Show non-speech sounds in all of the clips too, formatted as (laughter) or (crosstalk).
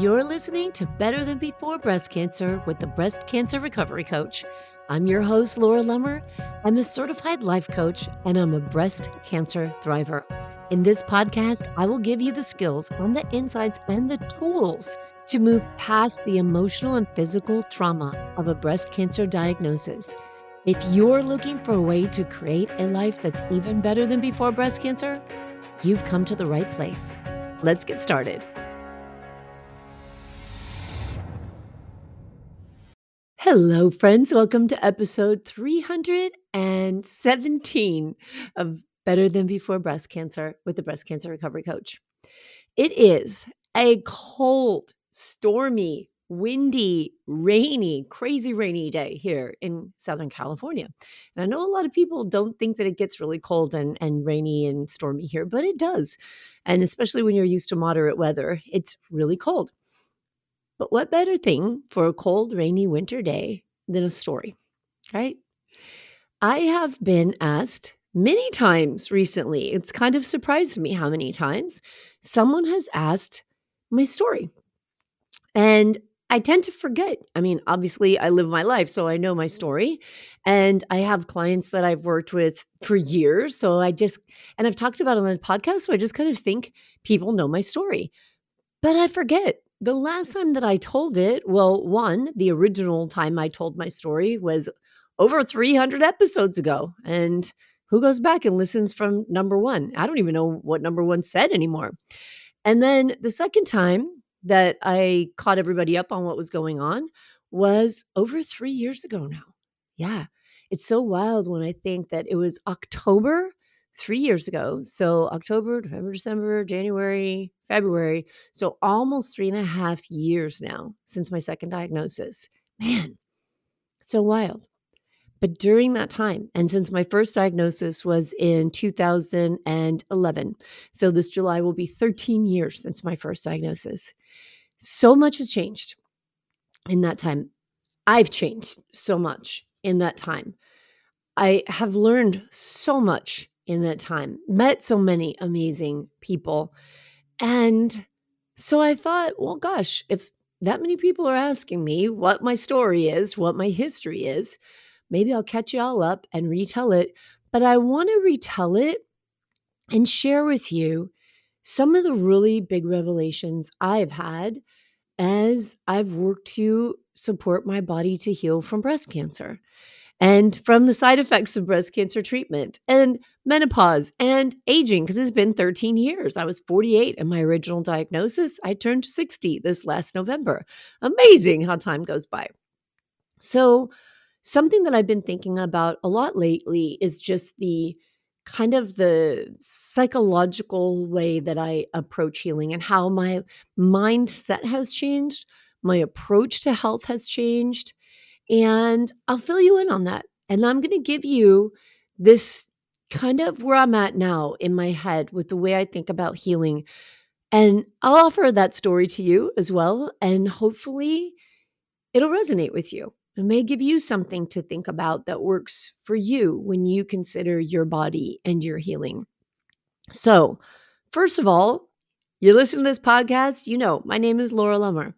You're listening to Better Than Before Breast Cancer with the Breast Cancer Recovery Coach. I'm your host, Laura Lummer. I'm a certified life coach and I'm a breast cancer thriver. In this podcast, I will give you the skills on the insights and the tools to move past the emotional and physical trauma of a breast cancer diagnosis. If you're looking for a way to create a life that's even better than before breast cancer, you've come to the right place. Let's get started. Hello, friends. Welcome to episode 317 of Better Than Before Breast Cancer with the Breast Cancer Recovery Coach. It is a cold, stormy, windy, rainy, crazy rainy day here in Southern California. And I know a lot of people don't think that it gets really cold and, and rainy and stormy here, but it does. And especially when you're used to moderate weather, it's really cold. But what better thing for a cold, rainy winter day than a story, right? I have been asked many times recently, it's kind of surprised me how many times someone has asked my story. And I tend to forget. I mean, obviously, I live my life, so I know my mm-hmm. story. And I have clients that I've worked with for years. So I just, and I've talked about it on the podcast. So I just kind of think people know my story. But I forget. The last time that I told it, well, one, the original time I told my story was over 300 episodes ago. And who goes back and listens from number one? I don't even know what number one said anymore. And then the second time that I caught everybody up on what was going on was over three years ago now. Yeah. It's so wild when I think that it was October three years ago. So October, November, December, January, February. So almost three and a half years now since my second diagnosis. Man, so wild. But during that time, and since my first diagnosis was in 2011, so this July will be 13 years since my first diagnosis, so much has changed in that time. I've changed so much in that time. I have learned so much in that time, met so many amazing people. And so I thought, well, gosh, if that many people are asking me what my story is, what my history is, maybe I'll catch you all up and retell it. But I want to retell it and share with you some of the really big revelations I've had as I've worked to support my body to heal from breast cancer and from the side effects of breast cancer treatment and menopause and aging because it's been 13 years. I was 48 in my original diagnosis. I turned 60 this last November. Amazing how time goes by. So, something that I've been thinking about a lot lately is just the kind of the psychological way that I approach healing and how my mindset has changed, my approach to health has changed and I'll fill you in on that. And I'm going to give you this kind of where I'm at now in my head with the way I think about healing. And I'll offer that story to you as well. And hopefully it'll resonate with you. It may give you something to think about that works for you when you consider your body and your healing. So, first of all, you listen to this podcast, you know, my name is Laura Lummer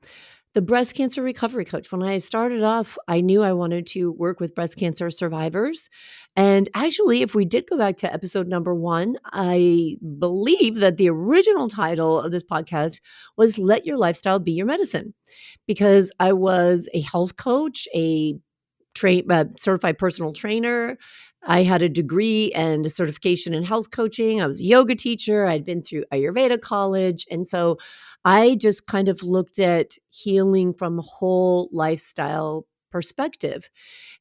the breast cancer recovery coach. When I started off, I knew I wanted to work with breast cancer survivors. And actually, if we did go back to episode number one, I believe that the original title of this podcast was Let Your Lifestyle Be Your Medicine, because I was a health coach, a train, uh, certified personal trainer. I had a degree and a certification in health coaching. I was a yoga teacher. I'd been through Ayurveda college. And so I just kind of looked at healing from a whole lifestyle perspective.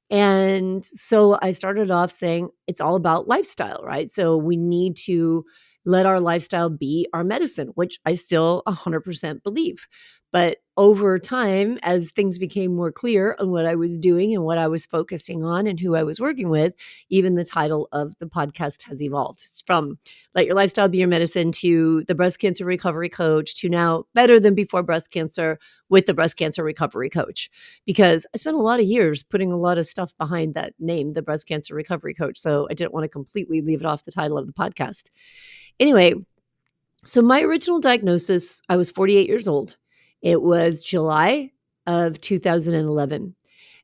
And so I started off saying it's all about lifestyle, right? So we need to let our lifestyle be our medicine, which I still 100% believe. But over time, as things became more clear on what I was doing and what I was focusing on and who I was working with, even the title of the podcast has evolved it's from Let Your Lifestyle Be Your Medicine to the Breast Cancer Recovery Coach to now Better Than Before Breast Cancer with the Breast Cancer Recovery Coach. Because I spent a lot of years putting a lot of stuff behind that name, the Breast Cancer Recovery Coach. So I didn't want to completely leave it off the title of the podcast. Anyway, so my original diagnosis, I was 48 years old It was July of 2011.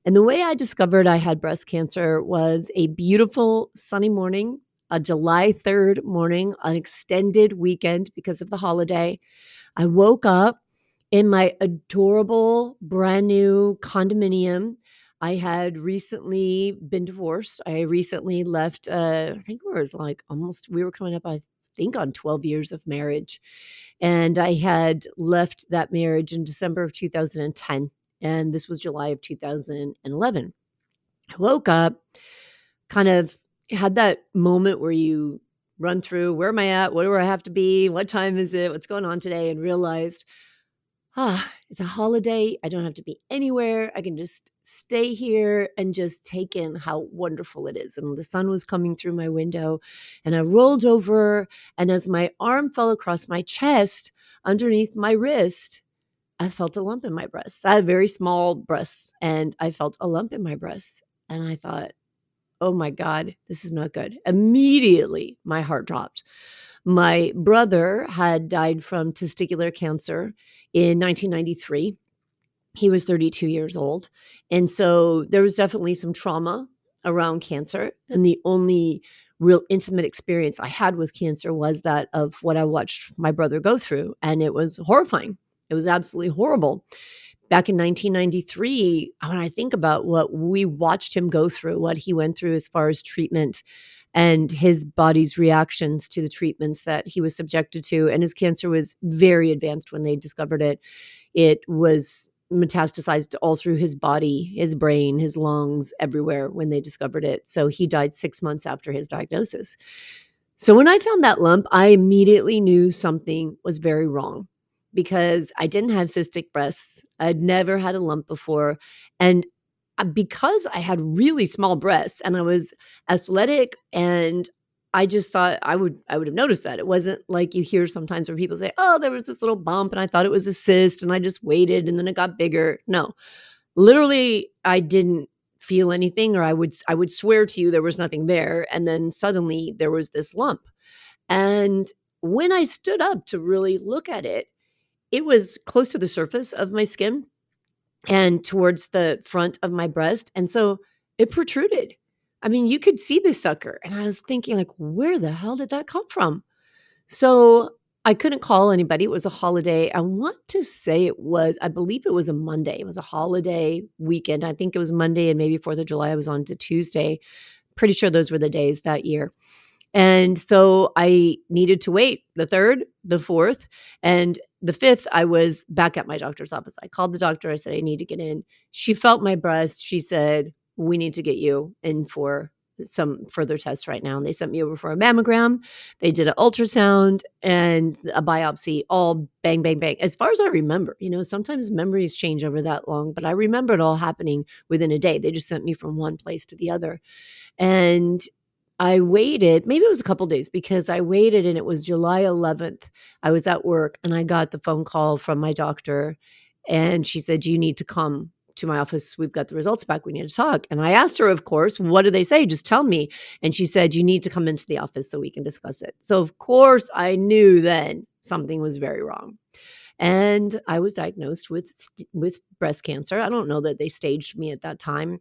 And the way I discovered I had breast cancer was a beautiful sunny morning, a July 3rd morning, an extended weekend because of the holiday. I woke up in my adorable brand new condominium. I had recently been divorced. I recently left, uh, I think it was like almost, we were coming up, I think, on 12 years of marriage. And I had left that marriage in December of 2010. And this was July of 2011. I woke up, kind of had that moment where you run through where am I at? What do I have to be? What time is it? What's going on today? And realized ah, it's a holiday. I don't have to be anywhere. I can just stay here and just take in how wonderful it is. And the sun was coming through my window, and I rolled over. And as my arm fell across my chest, underneath my wrist, I felt a lump in my breast. I had very small breasts, and I felt a lump in my breast. And I thought, oh my God, this is not good. Immediately, my heart dropped. My brother had died from testicular cancer in 1993. He was 32 years old. And so there was definitely some trauma around cancer. And the only real intimate experience I had with cancer was that of what I watched my brother go through. And it was horrifying. It was absolutely horrible. Back in 1993, when I think about what we watched him go through, what he went through as far as treatment, and his body's reactions to the treatments that he was subjected to. And his cancer was very advanced when they discovered it. It was metastasized all through his body, his brain, his lungs, everywhere when they discovered it. So he died six months after his diagnosis. So when I found that lump, I immediately knew something was very wrong because I didn't have cystic breasts. I'd never had a lump before. And Uh, because I had really small breasts and I was athletic and I just thought I would I would have noticed that. It wasn't like you hear sometimes where people say, "Oh, there was this little bump and I thought it was a cyst and I just waited and then it got bigger." No. Literally I didn't feel anything or I would I would swear to you there was nothing there and then suddenly there was this lump. And when I stood up to really look at it, it was close to the surface of my skin and towards the front of my breast. And so it protruded. I mean, you could see this sucker. And I was thinking, like, where the hell did that come from? So I couldn't call anybody. It was a holiday. I want to say it was, I believe it was a Monday. It was a holiday weekend. I think it was Monday and maybe 4th of July. I was on to Tuesday. Pretty sure those were the days that year. And so I needed to wait the third, the fourth, and the fifth. I was back at my doctor's office. I called the doctor. I said, I need to get in. She felt my breast. She said, We need to get you in for some further tests right now. And they sent me over for a mammogram. They did an ultrasound and a biopsy, all bang, bang, bang. As far as I remember, you know, sometimes memories change over that long, but I remember it all happening within a day. They just sent me from one place to the other. And I waited, maybe it was a couple days because I waited and it was July 11th. I was at work and I got the phone call from my doctor and she said, You need to come to my office. We've got the results back. We need to talk. And I asked her, of course, what do they say? Just tell me. And she said, You need to come into the office so we can discuss it. So, of course, I knew then something was very wrong. And I was diagnosed with with breast cancer. I don't know that they staged me at that time.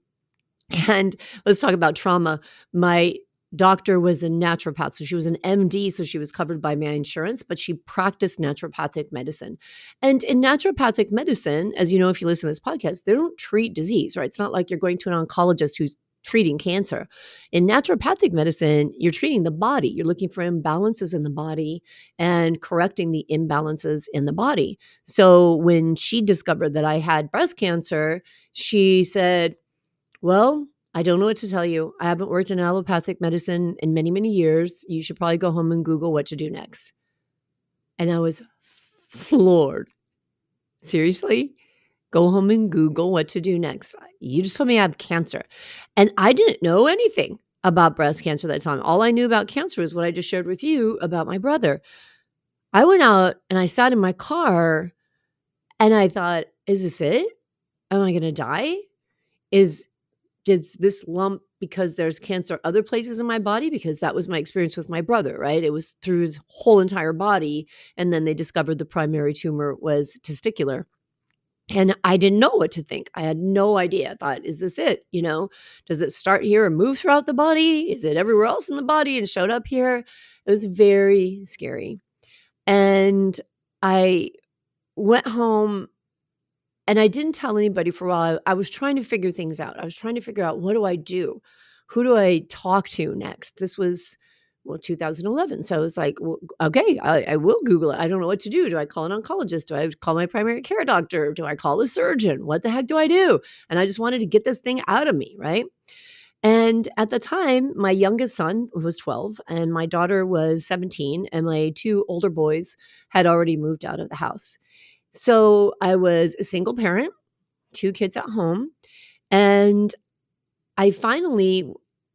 And let's talk about trauma. My doctor was a naturopath. So she was an MD, so she was covered by my insurance, but she practiced naturopathic medicine. And in naturopathic medicine, as you know, if you listen to this podcast, they don't treat disease, right? It's not like you're going to an oncologist who's treating cancer. In naturopathic medicine, you're treating the body. You're looking for imbalances in the body and correcting the imbalances in the body. So when she discovered that I had breast cancer, she said, Well, I don't know what to tell you. I haven't worked in allopathic medicine in many, many years. You should probably go home and Google what to do next. And I was floored. Seriously? Go home and Google what to do next. You just told me I have cancer. And I didn't know anything about breast cancer at that time. All I knew about cancer is what I just shared with you about my brother. I went out and I sat in my car and I thought, is this it? Am I going to die? Is did this lump because there's cancer other places in my body because that was my experience with my brother right it was through his whole entire body and then they discovered the primary tumor was testicular And I didn't know what to think. I had no idea. I thought, is this it? You know, does it start here and move throughout the body? Is it everywhere else in the body and showed up here? It was very scary. And I went home and I didn't tell anybody for a while. I, I was trying to figure things out. I was trying to figure out what do I do? Who do I talk to next? This was well 2011 so i was like well, okay I, I, will google it. I don't know what to do. Do i call an oncologist? Do i call my primary care doctor? Do i call a surgeon? What the heck do i do? And i just wanted to get this thing out of me right? And at the time my youngest son was 12 and my daughter was 17 and my two older boys had already moved out of the house so i was a single parent two kids at home and I finally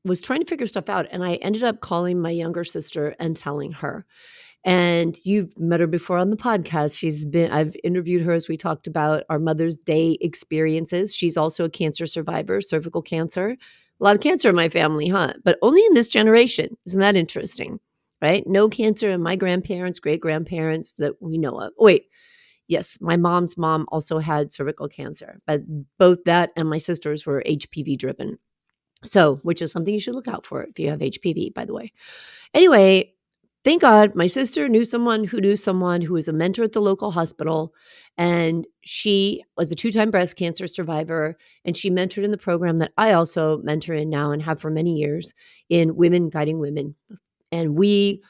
was trying to figure stuff out and I ended up calling my younger sister and telling her. And you've met her before on the podcast. She's been, I've interviewed her as we talked about our Mother's Day experiences. She's also a cancer survivor, cervical cancer. A lot of cancer in my family, huh? But only in this generation. Isn't that interesting? Right? No cancer in my grandparents, great grandparents that we know of. Wait, yes, my mom's mom also had cervical cancer, but both that and my sisters were HPV driven. So, which is something you should look out for if you have HPV, by the way. Anyway, thank God my sister knew someone who knew someone who was a mentor at the local hospital. And she was a two time breast cancer survivor. And she mentored in the program that I also mentor in now and have for many years in Women Guiding Women. And we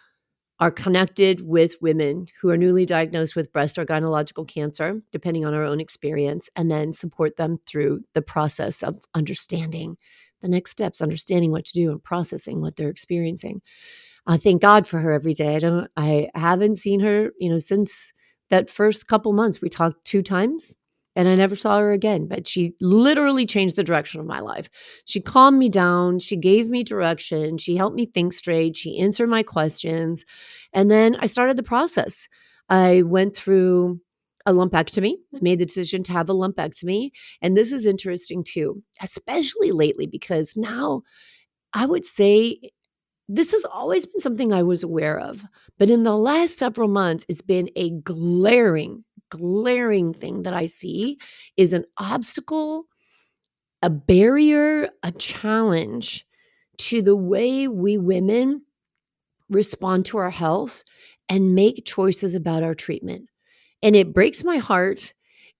are connected with women who are newly diagnosed with breast or gynecological cancer, depending on our own experience, and then support them through the process of understanding the next steps, understanding what to do and processing what they're experiencing. I thank God for her every day. I don't I haven't seen her, you know, since that first couple months. We talked two times and I never saw her again, but she literally changed the direction of my life. She calmed me down, she gave me direction, she helped me think straight, she answered my questions, and then I started the process. I went through a lumpectomy. I made the decision to have a lumpectomy. And this is interesting too, especially lately, because now I would say this has always been something I was aware of. But in the last several months, it's been a glaring, glaring thing that I see is an obstacle, a barrier, a challenge to the way we women respond to our health and make choices about our treatment. And it breaks my heart.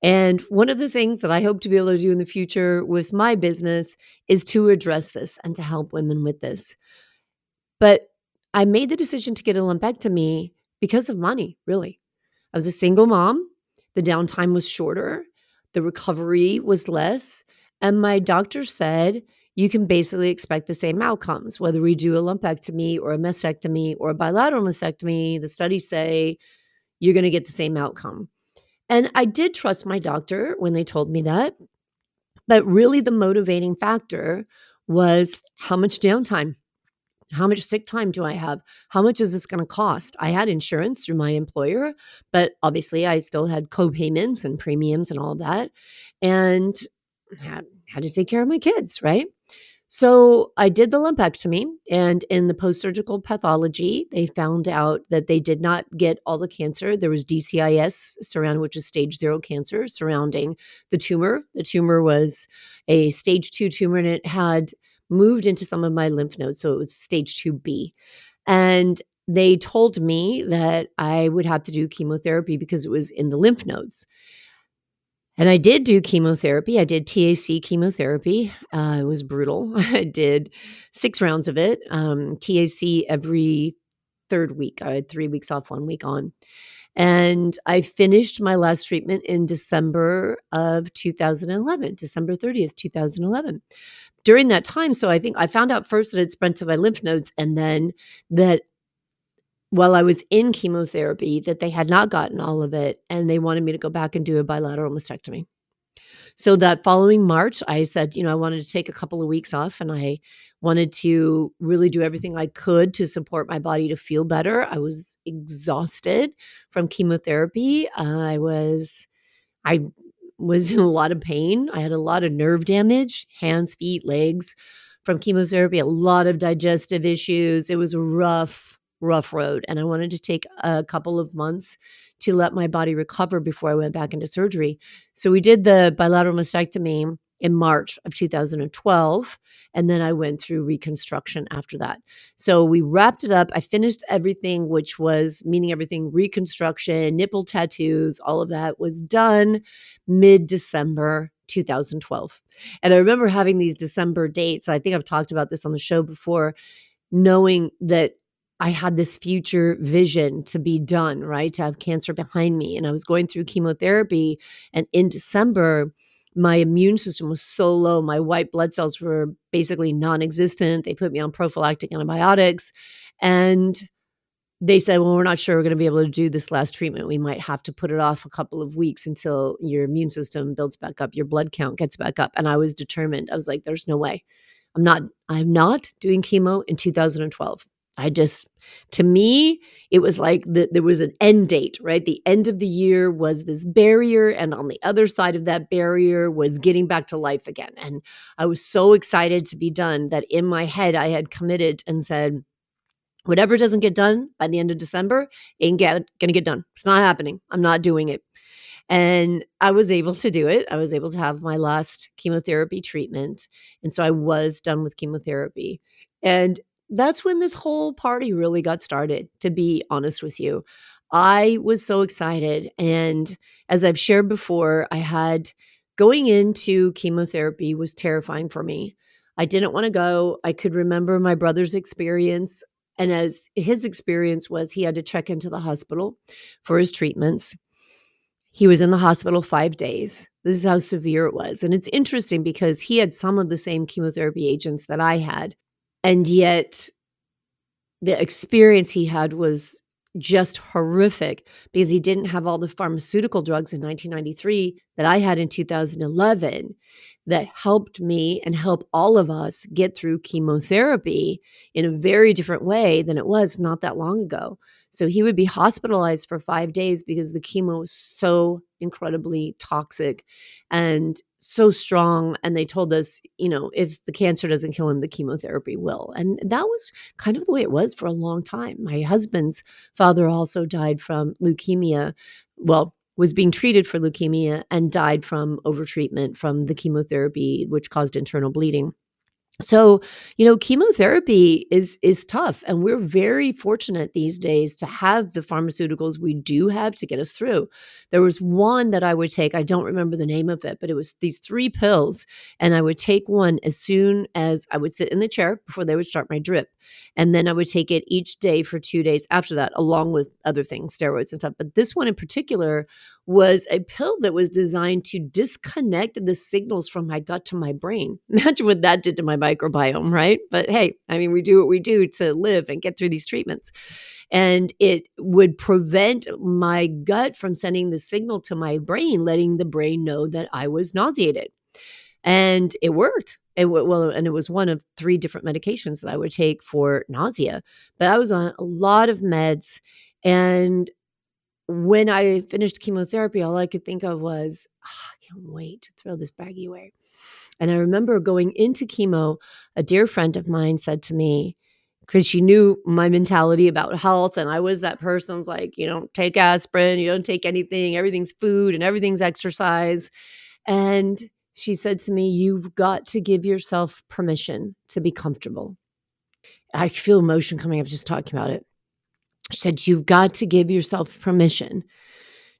And one of the things that I hope to be able to do in the future with my business is to address this and to help women with this. But I made the decision to get a lumpectomy because of money, really. I was a single mom. The downtime was shorter, the recovery was less. And my doctor said, you can basically expect the same outcomes, whether we do a lumpectomy or a mastectomy or a bilateral mastectomy. The studies say you're going to get the same outcome. And I did trust my doctor when they told me that. But really, the motivating factor was how much downtime, how much sick time do I have? How much is this going to cost? I had insurance through my employer, but obviously I still had co-payments and premiums and all that, and had, had to take care of my kids, right? So I did the lumpectomy, and in the post surgical pathology, they found out that they did not get all the cancer. There was DCIS surrounding, which is stage zero cancer surrounding the tumor. The tumor was a stage two tumor, and it had moved into some of my lymph nodes. So it was stage 2B. And they told me that I would have to do chemotherapy because it was in the lymph nodes. And I did do chemotherapy. I did TAC chemotherapy. Uh, it was brutal. (laughs) I did six rounds of it. Um, TAC every third week. I had three weeks off, one week on. And I finished my last treatment in December of 2011, December 30th, 2011. During that time, so I think I found out first that it spread to my lymph nodes and then that while I was in chemotherapy that they had not gotten all of it and they wanted me to go back and do a bilateral mastectomy. So that following March, I said, you know, I wanted to take a couple of weeks off and I wanted to really do everything I could to support my body to feel better. I was exhausted from chemotherapy. Uh, I was, I was in a lot of pain. I had a lot of nerve damage, hands, feet, legs from chemotherapy, a lot of digestive issues. It was a rough rough road. And I wanted to take a couple of months to let my body recover before I went back into surgery. So we did the bilateral mastectomy in March of 2012. And then I went through reconstruction after that. So we wrapped it up. I finished everything, which was meaning everything reconstruction, nipple tattoos, all of that was done mid December 2012. And I remember having these December dates. I think I've talked about this on the show before, knowing that I had this future vision to be done, right? To have cancer behind me. And I was going through chemotherapy. And in December, my immune system was so low. My white blood cells were basically non existent. They put me on prophylactic antibiotics. And they said, Well, we're not sure we're going to be able to do this last treatment. We might have to put it off a couple of weeks until your immune system builds back up, your blood count gets back up. And I was determined. I was like, There's no way. I'm not, I'm not doing chemo in 2012. I just, to me, it was like the, there was an end date, right? The end of the year was this barrier. And on the other side of that barrier was getting back to life again. And I was so excited to be done that in my head, I had committed and said, whatever doesn't get done by the end of December ain't get, gonna get done. It's not happening. I'm not doing it. And I was able to do it. I was able to have my last chemotherapy treatment. And so I was done with chemotherapy. And that's when this whole party really got started, to be honest with you. I was so excited. And as I've shared before, I had going into chemotherapy was terrifying for me. I didn't want to go. I could remember my brother's experience. And as his experience was, he had to check into the hospital for his treatments. He was in the hospital five days. This is how severe it was. And it's interesting because he had some of the same chemotherapy agents that I had. And yet, the experience he had was just horrific because he didn't have all the pharmaceutical drugs in 1993 that I had in 2011 that helped me and help all of us get through chemotherapy in a very different way than it was not that long ago. So he would be hospitalized for five days because the chemo was so incredibly toxic and so strong. And they told us, you know, if the cancer doesn't kill him, the chemotherapy will. And that was kind of the way it was for a long time. My husband's father also died from leukemia. Well, was being treated for leukemia and died from overtreatment from the chemotherapy, which caused internal bleeding so you know chemotherapy is is tough and we're very fortunate these days to have the pharmaceuticals we do have to get us through. There was one that i would take i don't remember the name of it but it was these three pills and i would take one as soon as i would sit in the chair before they would start my drip and then i would take it each day for two days after that along with other things steroids and stuff but this one in particular was a pill that was designed to disconnect the signals from my gut to my brain. (laughs) Imagine what that did to my microbiome, right? But hey, I mean, we do what we do to live and get through these treatments. And it would prevent my gut from sending the signal to my brain, letting the brain know that I was nauseated. And it worked. Well, and it was one of three different medications that I would take for nausea. But I was on a lot of meds and when I finished chemotherapy, all I could think of was, oh, I can't wait to throw this baggie away. And I remember going into chemo, a dear friend of mine said to me, because she knew my mentality about health. And I was that person who's like, you don't take aspirin, you don't take anything, everything's food and everything's exercise. And she said to me, You've got to give yourself permission to be comfortable. I feel emotion coming up just talking about it. She said, You've got to give yourself permission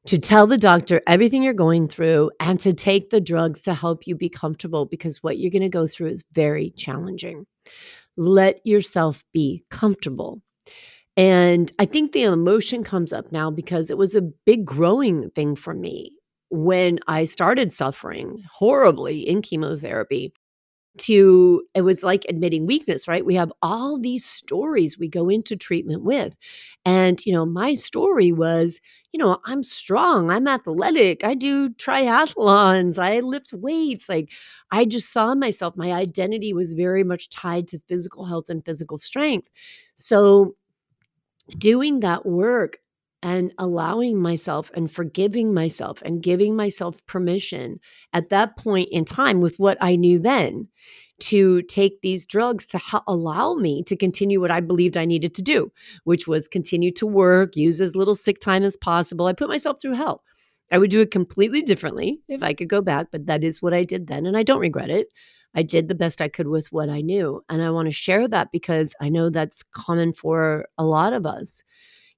to tell the doctor everything you're going through and to take the drugs to help you be comfortable because what you're going to go through is very challenging. Let yourself be comfortable. And I think the emotion comes up now because it was a big growing thing for me when I started suffering horribly in chemotherapy to it was like admitting weakness right? We have all these stories we go into treatment with. And you know my story was you know i'm strong i'm athletic i do triathlons i lift weights like i just saw myself my identity was very much tied to physical health and physical strength. So doing that work and allowing myself and forgiving myself and giving myself permission at that point in time with what I knew then to take these drugs to ha- allow me to continue what I believed I needed to do, which was continue to work, use as little sick time as possible. I put myself through hell. I would do it completely differently if I could go back, but that is what I did then, and I don't regret it. I did the best I could with what I knew. And I want to share that because I know that's common for a lot of us.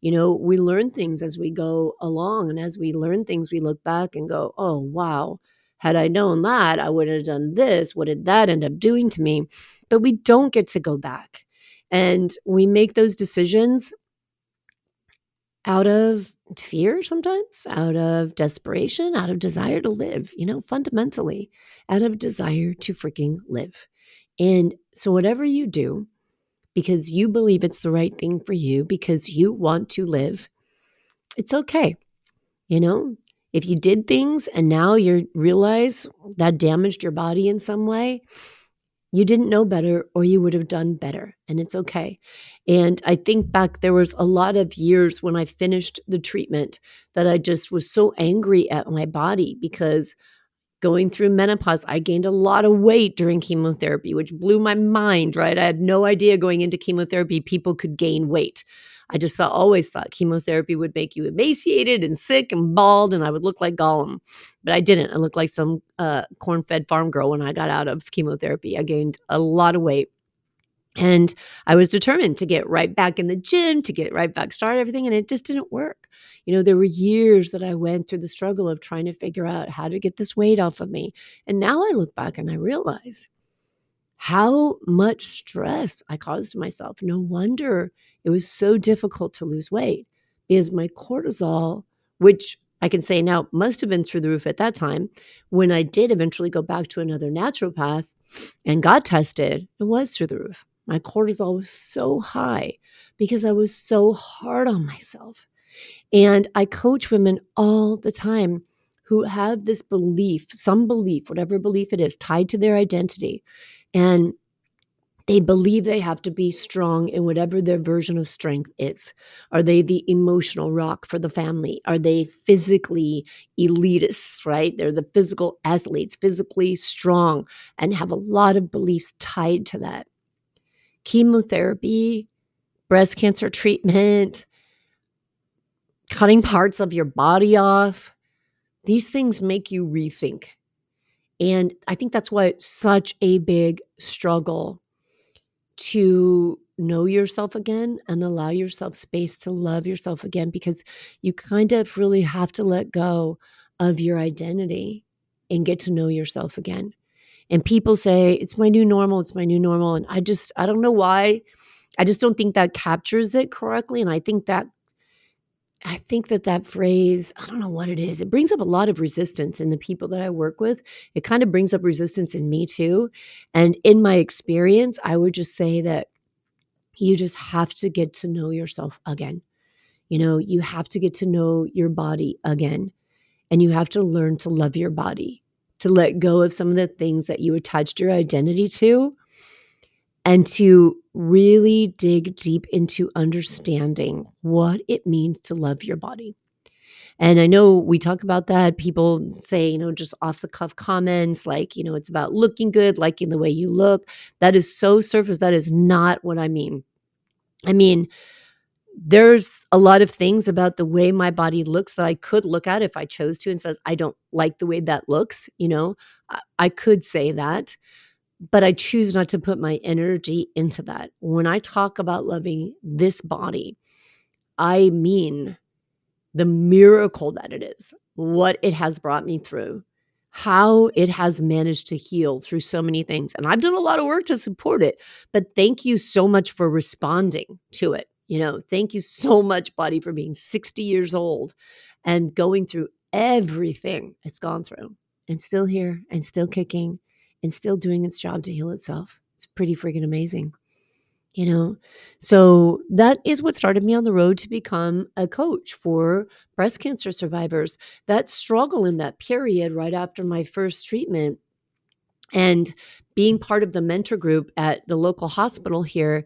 You know, we learn things as we go along. And as we learn things, we look back and go, oh, wow, had I known that, I would have done this. What did that end up doing to me? But we don't get to go back. And we make those decisions out of fear sometimes, out of desperation, out of desire to live, you know, fundamentally, out of desire to freaking live. And so, whatever you do, because you believe it's the right thing for you, because you want to live, it's okay. You know, if you did things and now you realize that damaged your body in some way, you didn't know better or you would have done better and it's okay and i think back there was a lot of years when i finished the treatment that i just was so angry at my body because going through menopause i gained a lot of weight during chemotherapy which blew my mind right i had no idea going into chemotherapy people could gain weight I just saw, always thought chemotherapy would make you emaciated and sick and bald, and I would look like Gollum. But I didn't. I looked like some uh, corn fed farm girl when I got out of chemotherapy. I gained a lot of weight. And I was determined to get right back in the gym, to get right back started, everything. And it just didn't work. You know, there were years that I went through the struggle of trying to figure out how to get this weight off of me. And now I look back and I realize how much stress I caused myself. No wonder it was so difficult to lose weight because my cortisol, which I can say now must have been through the roof at that time, when I did eventually go back to another naturopath and got tested, it was through the roof. My cortisol was so high because I was so hard on myself. And I coach women all the time who have this belief, some belief, whatever belief it is, tied to their identity. And they believe they have to be strong in whatever their version of strength is. Are they the emotional rock for the family? Are they physically elitists, right? They're the physical athletes, physically strong, and have a lot of beliefs tied to that. Chemotherapy, breast cancer treatment, cutting parts of your body off, these things make you rethink. And I think that's why it's such a big struggle to know yourself again and allow yourself space to love yourself again because you kind of really have to let go of your identity and get to know yourself again. And people say, it's my new normal, it's my new normal. And I just, I don't know why. I just don't think that captures it correctly. And I think that I think that that phrase, I don't know what it is. It brings up a lot of resistance in the people that I work with. It kind of brings up resistance in me too. And in my experience, I would just say that you just have to get to know yourself again. You know, you have to get to know your body again. And you have to learn to love your body, to let go of some of the things that you attached your identity to, and to really dig deep into understanding what it means to love your body. And I know we talk about that. People say, you know, just off the cuff comments like, you know, it's about looking good, liking the way you look. That is so surface. That is not what I mean. I mean, there's a lot of things about the way my body looks that I could look at if I chose to and says, I don't like the way that looks. You know, I, I could say that but I choose not to put my energy into that. When I talk about loving this body, I mean the miracle that it is, what it has brought me through, how it has managed to heal through so many things. And I've done a lot of work to support it, but thank you so much for responding to it. You know, thank you so much, body, for being 60 years old and going through everything it's gone through and still here and still kicking and still doing its job to heal itself. It's pretty freaking amazing. You know, so that is what started me on the road to become a coach for breast cancer survivors. That struggle in that period right after my first treatment and being part of the mentor group at the local hospital here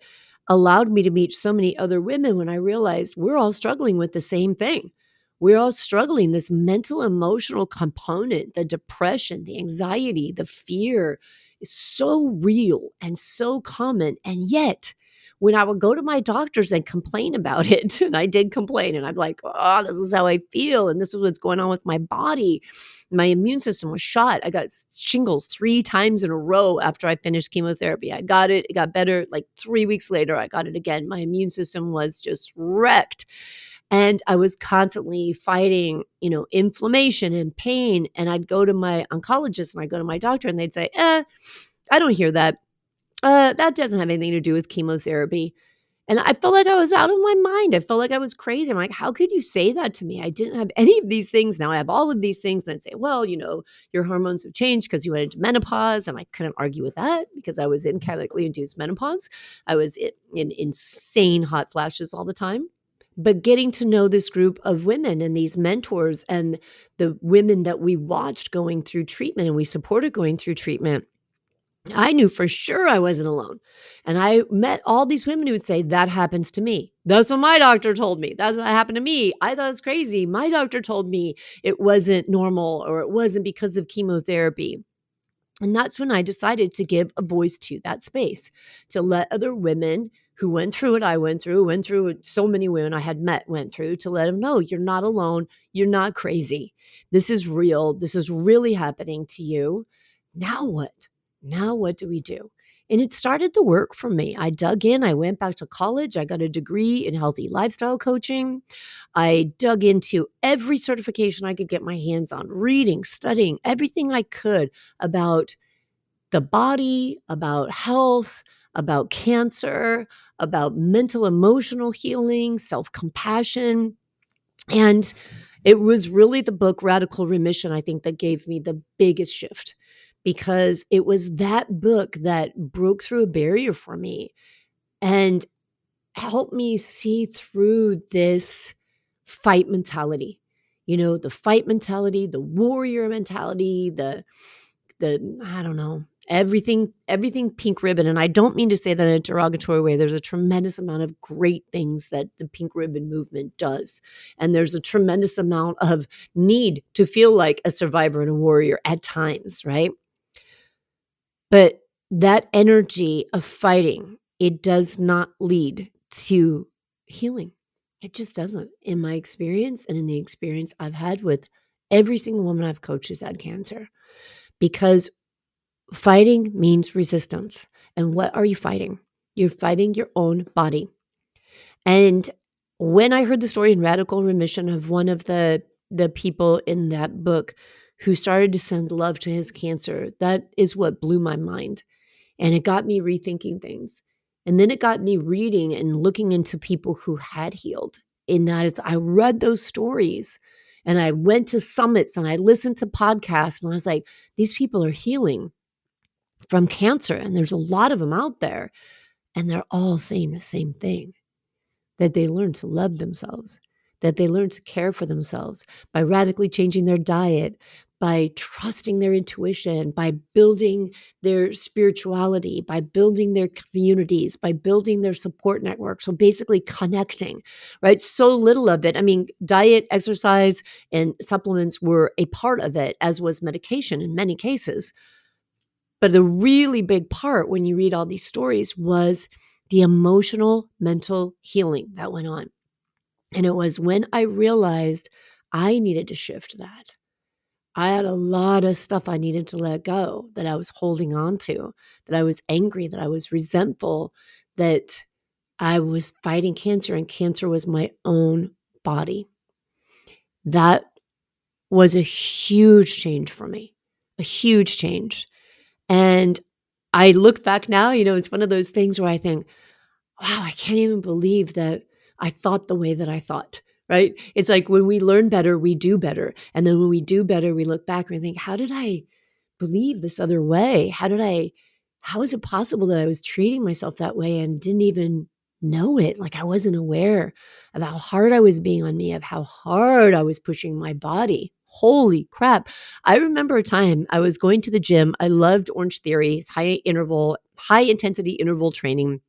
allowed me to meet so many other women when I realized we're all struggling with the same thing. we're all struggling. This mental emotional component, the depression, the anxiety, the fear is so real and so common. And yet, when I would go to my doctors and complain about (laughs) it, and I did complain, and I'm like, oh, this is how I feel, and this is what's going on with my body. My immune system was shot. I got shingles three times in a row after I finished chemotherapy. I got it, it got better. Like three weeks later, I got it again. My immune system was just wrecked. And I was constantly fighting, you know, inflammation and pain. And I'd go to my oncologist and I'd go to my doctor and they'd say, eh, I don't hear that uh, that doesn't have anything to do with chemotherapy. And I felt like I was out of my mind. I felt like I was crazy. I'm like, how could you say that to me? I didn't have any of these things. Now I have all of these things. And I'd say, well, you know, your hormones have changed because you went into menopause. And I couldn't argue with that because I was in chemically induced menopause. I was in, in insane hot flashes all the time. But getting to know this group of women and these mentors and the women that we watched going through treatment and we supported going through treatment I knew for sure I wasn't alone. And I met all these women who would say, That happens to me. That's what my doctor told me. That's what happened to me. I thought it was crazy. My doctor told me it wasn't normal or it wasn't because of chemotherapy. And that's when I decided to give a voice to that space, to let other women who went through what I went through, went through what so many women I had met went through, to let them know you're not alone. You're not crazy. This is real. This is really happening to you. Now what? Now, what do we do? And it started to work for me. I dug in. I went back to college. I got a degree in healthy lifestyle coaching. I dug into every certification I could get my hands on, reading, studying, everything I could about the body, about health, about cancer, about mental emotional healing, self compassion. And it was really the book Radical Remission, I think, that gave me the biggest shift because it was that book that broke through a barrier for me and helped me see through this fight mentality. You know, the fight mentality, the warrior mentality, the the I don't know, everything everything pink ribbon and I don't mean to say that in a derogatory way. There's a tremendous amount of great things that the pink ribbon movement does. And there's a tremendous amount of need to feel like a survivor and a warrior at times, right? But that energy of fighting, it does not lead to healing. It just doesn't, in my experience and in the experience I've had with every single woman I've coached who's had cancer. Because fighting means resistance. And what are you fighting? You're fighting your own body. And when I heard the story in Radical Remission of one of the the people in that book who started to send love to his cancer. That is what blew my mind. And it got me rethinking things. And then it got me reading and looking into people who had healed. And that is, I read those stories and I went to summits and I listened to podcasts and I was like, these people are healing from cancer. And there's a lot of them out there. And they're all saying the same thing that they learned to love themselves, that they learned to care for themselves by radically changing their diet, by trusting their intuition, by building their spirituality, by building their communities, by building their support network. So basically connecting, right? So little of it. I mean, diet, exercise, and supplements were a part of it, as was medication in many cases. But the really big part when you read all these stories was the emotional, mental healing that went on. And it was when I realized I needed to shift that I had a lot of stuff I needed to let go that I was holding on to, that I was angry, that I was resentful, that I was fighting cancer and cancer was my own body. That was a huge change for me, a huge change. And I look back now, you know, it's one of those things where I think, wow, I can't even believe that I thought the way that I thought right? It's like when we learn better, we do better. And then when we do better, we look back and we think, how did I believe this other way? How did I, how is it possible that I was treating myself that way and didn't even know it? Like I wasn't aware of how hard I was being on me, of how hard I was pushing my body. Holy crap. I remember a time I was going to the gym. I loved Orange Theory, it's high interval, high intensity interval training.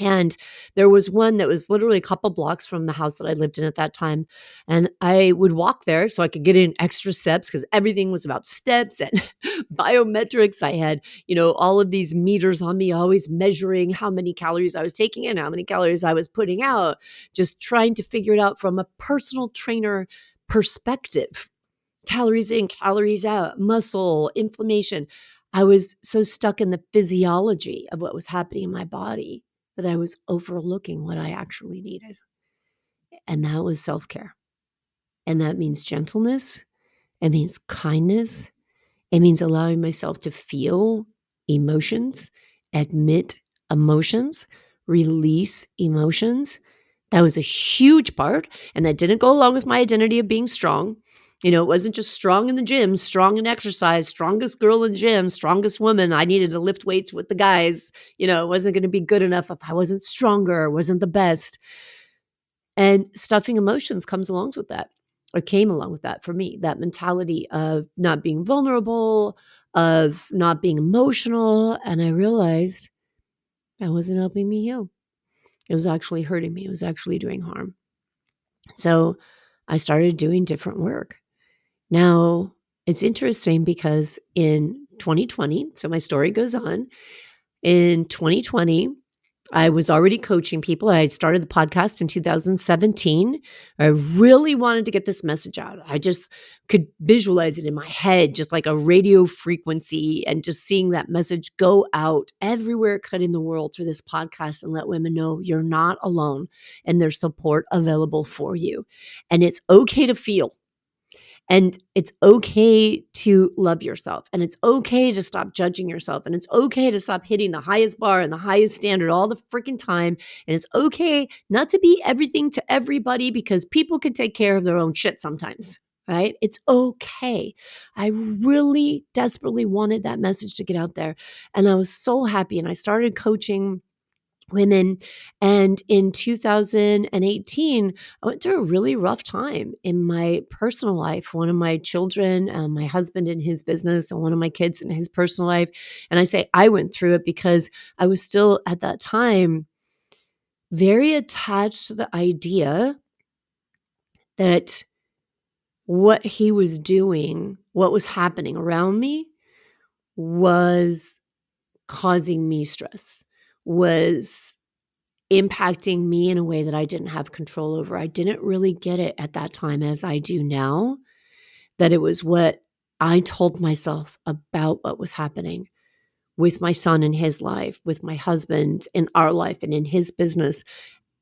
And there was one that was literally a couple blocks from the house that I lived in at that time. And I would walk there so I could get in extra steps because everything was about steps and (laughs) biometrics. I had, you know, all of these meters on me, always measuring how many calories I was taking in, how many calories I was putting out, just trying to figure it out from a personal trainer perspective calories in, calories out, muscle, inflammation. I was so stuck in the physiology of what was happening in my body that I was overlooking what I actually needed. And that was self care. And that means gentleness, it means kindness, it means allowing myself to feel emotions, admit emotions, release emotions. That was a huge part. And that didn't go along with my identity of being strong. You know, it wasn't just strong in the gym, strong in exercise, strongest girl in gym, strongest woman. I needed to lift weights with the guys. You know, it wasn't going to be good enough if I wasn't stronger, wasn't the best. And stuffing emotions comes along with that, or came along with that for me. That mentality of not being vulnerable, of not being emotional. And I realized that wasn't helping me heal. It was actually hurting me, it was actually doing harm. So I started doing different work. Now, it's interesting because in 2020, so my story goes on. In 2020, I was already coaching people. I had started the podcast in 2017. I really wanted to get this message out. I just could visualize it in my head, just like a radio frequency, and just seeing that message go out everywhere it could in the world through this podcast and let women know you're not alone and there's support available for you. And it's okay to feel. And it's okay to love yourself. And it's okay to stop judging yourself. And it's okay to stop hitting the highest bar and the highest standard all the freaking time. And it's okay not to be everything to everybody because people can take care of their own shit sometimes. Right? It's okay. I really desperately wanted that message to get out there. And I was so happy. And I started coaching women. And in 2018, I went through a really rough time in my personal life. One of my children, um, my husband in his business, and one of my kids in his personal life. And I say I went through it because I was still at that time very attached to the idea that what he was doing, what was happening around me, was causing me stress was impacting me in a way that I didn't have control over. I didn't really get it at that time as I do now, that it was what I told myself about what was happening with my son in his life, with my husband in our life, and in his business.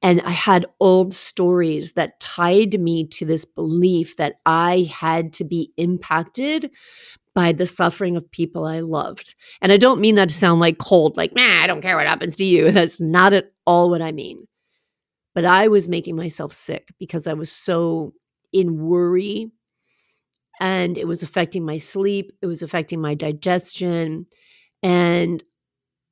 And I had old stories that tied me to this belief that I had to be impacted by the suffering of people I loved. And I don't mean that to sound like cold, like, man, I don't care what happens to you. (laughs) That's not at all what I mean. But I was making myself sick because I was so in worry and it was affecting my sleep, it was affecting my digestion. And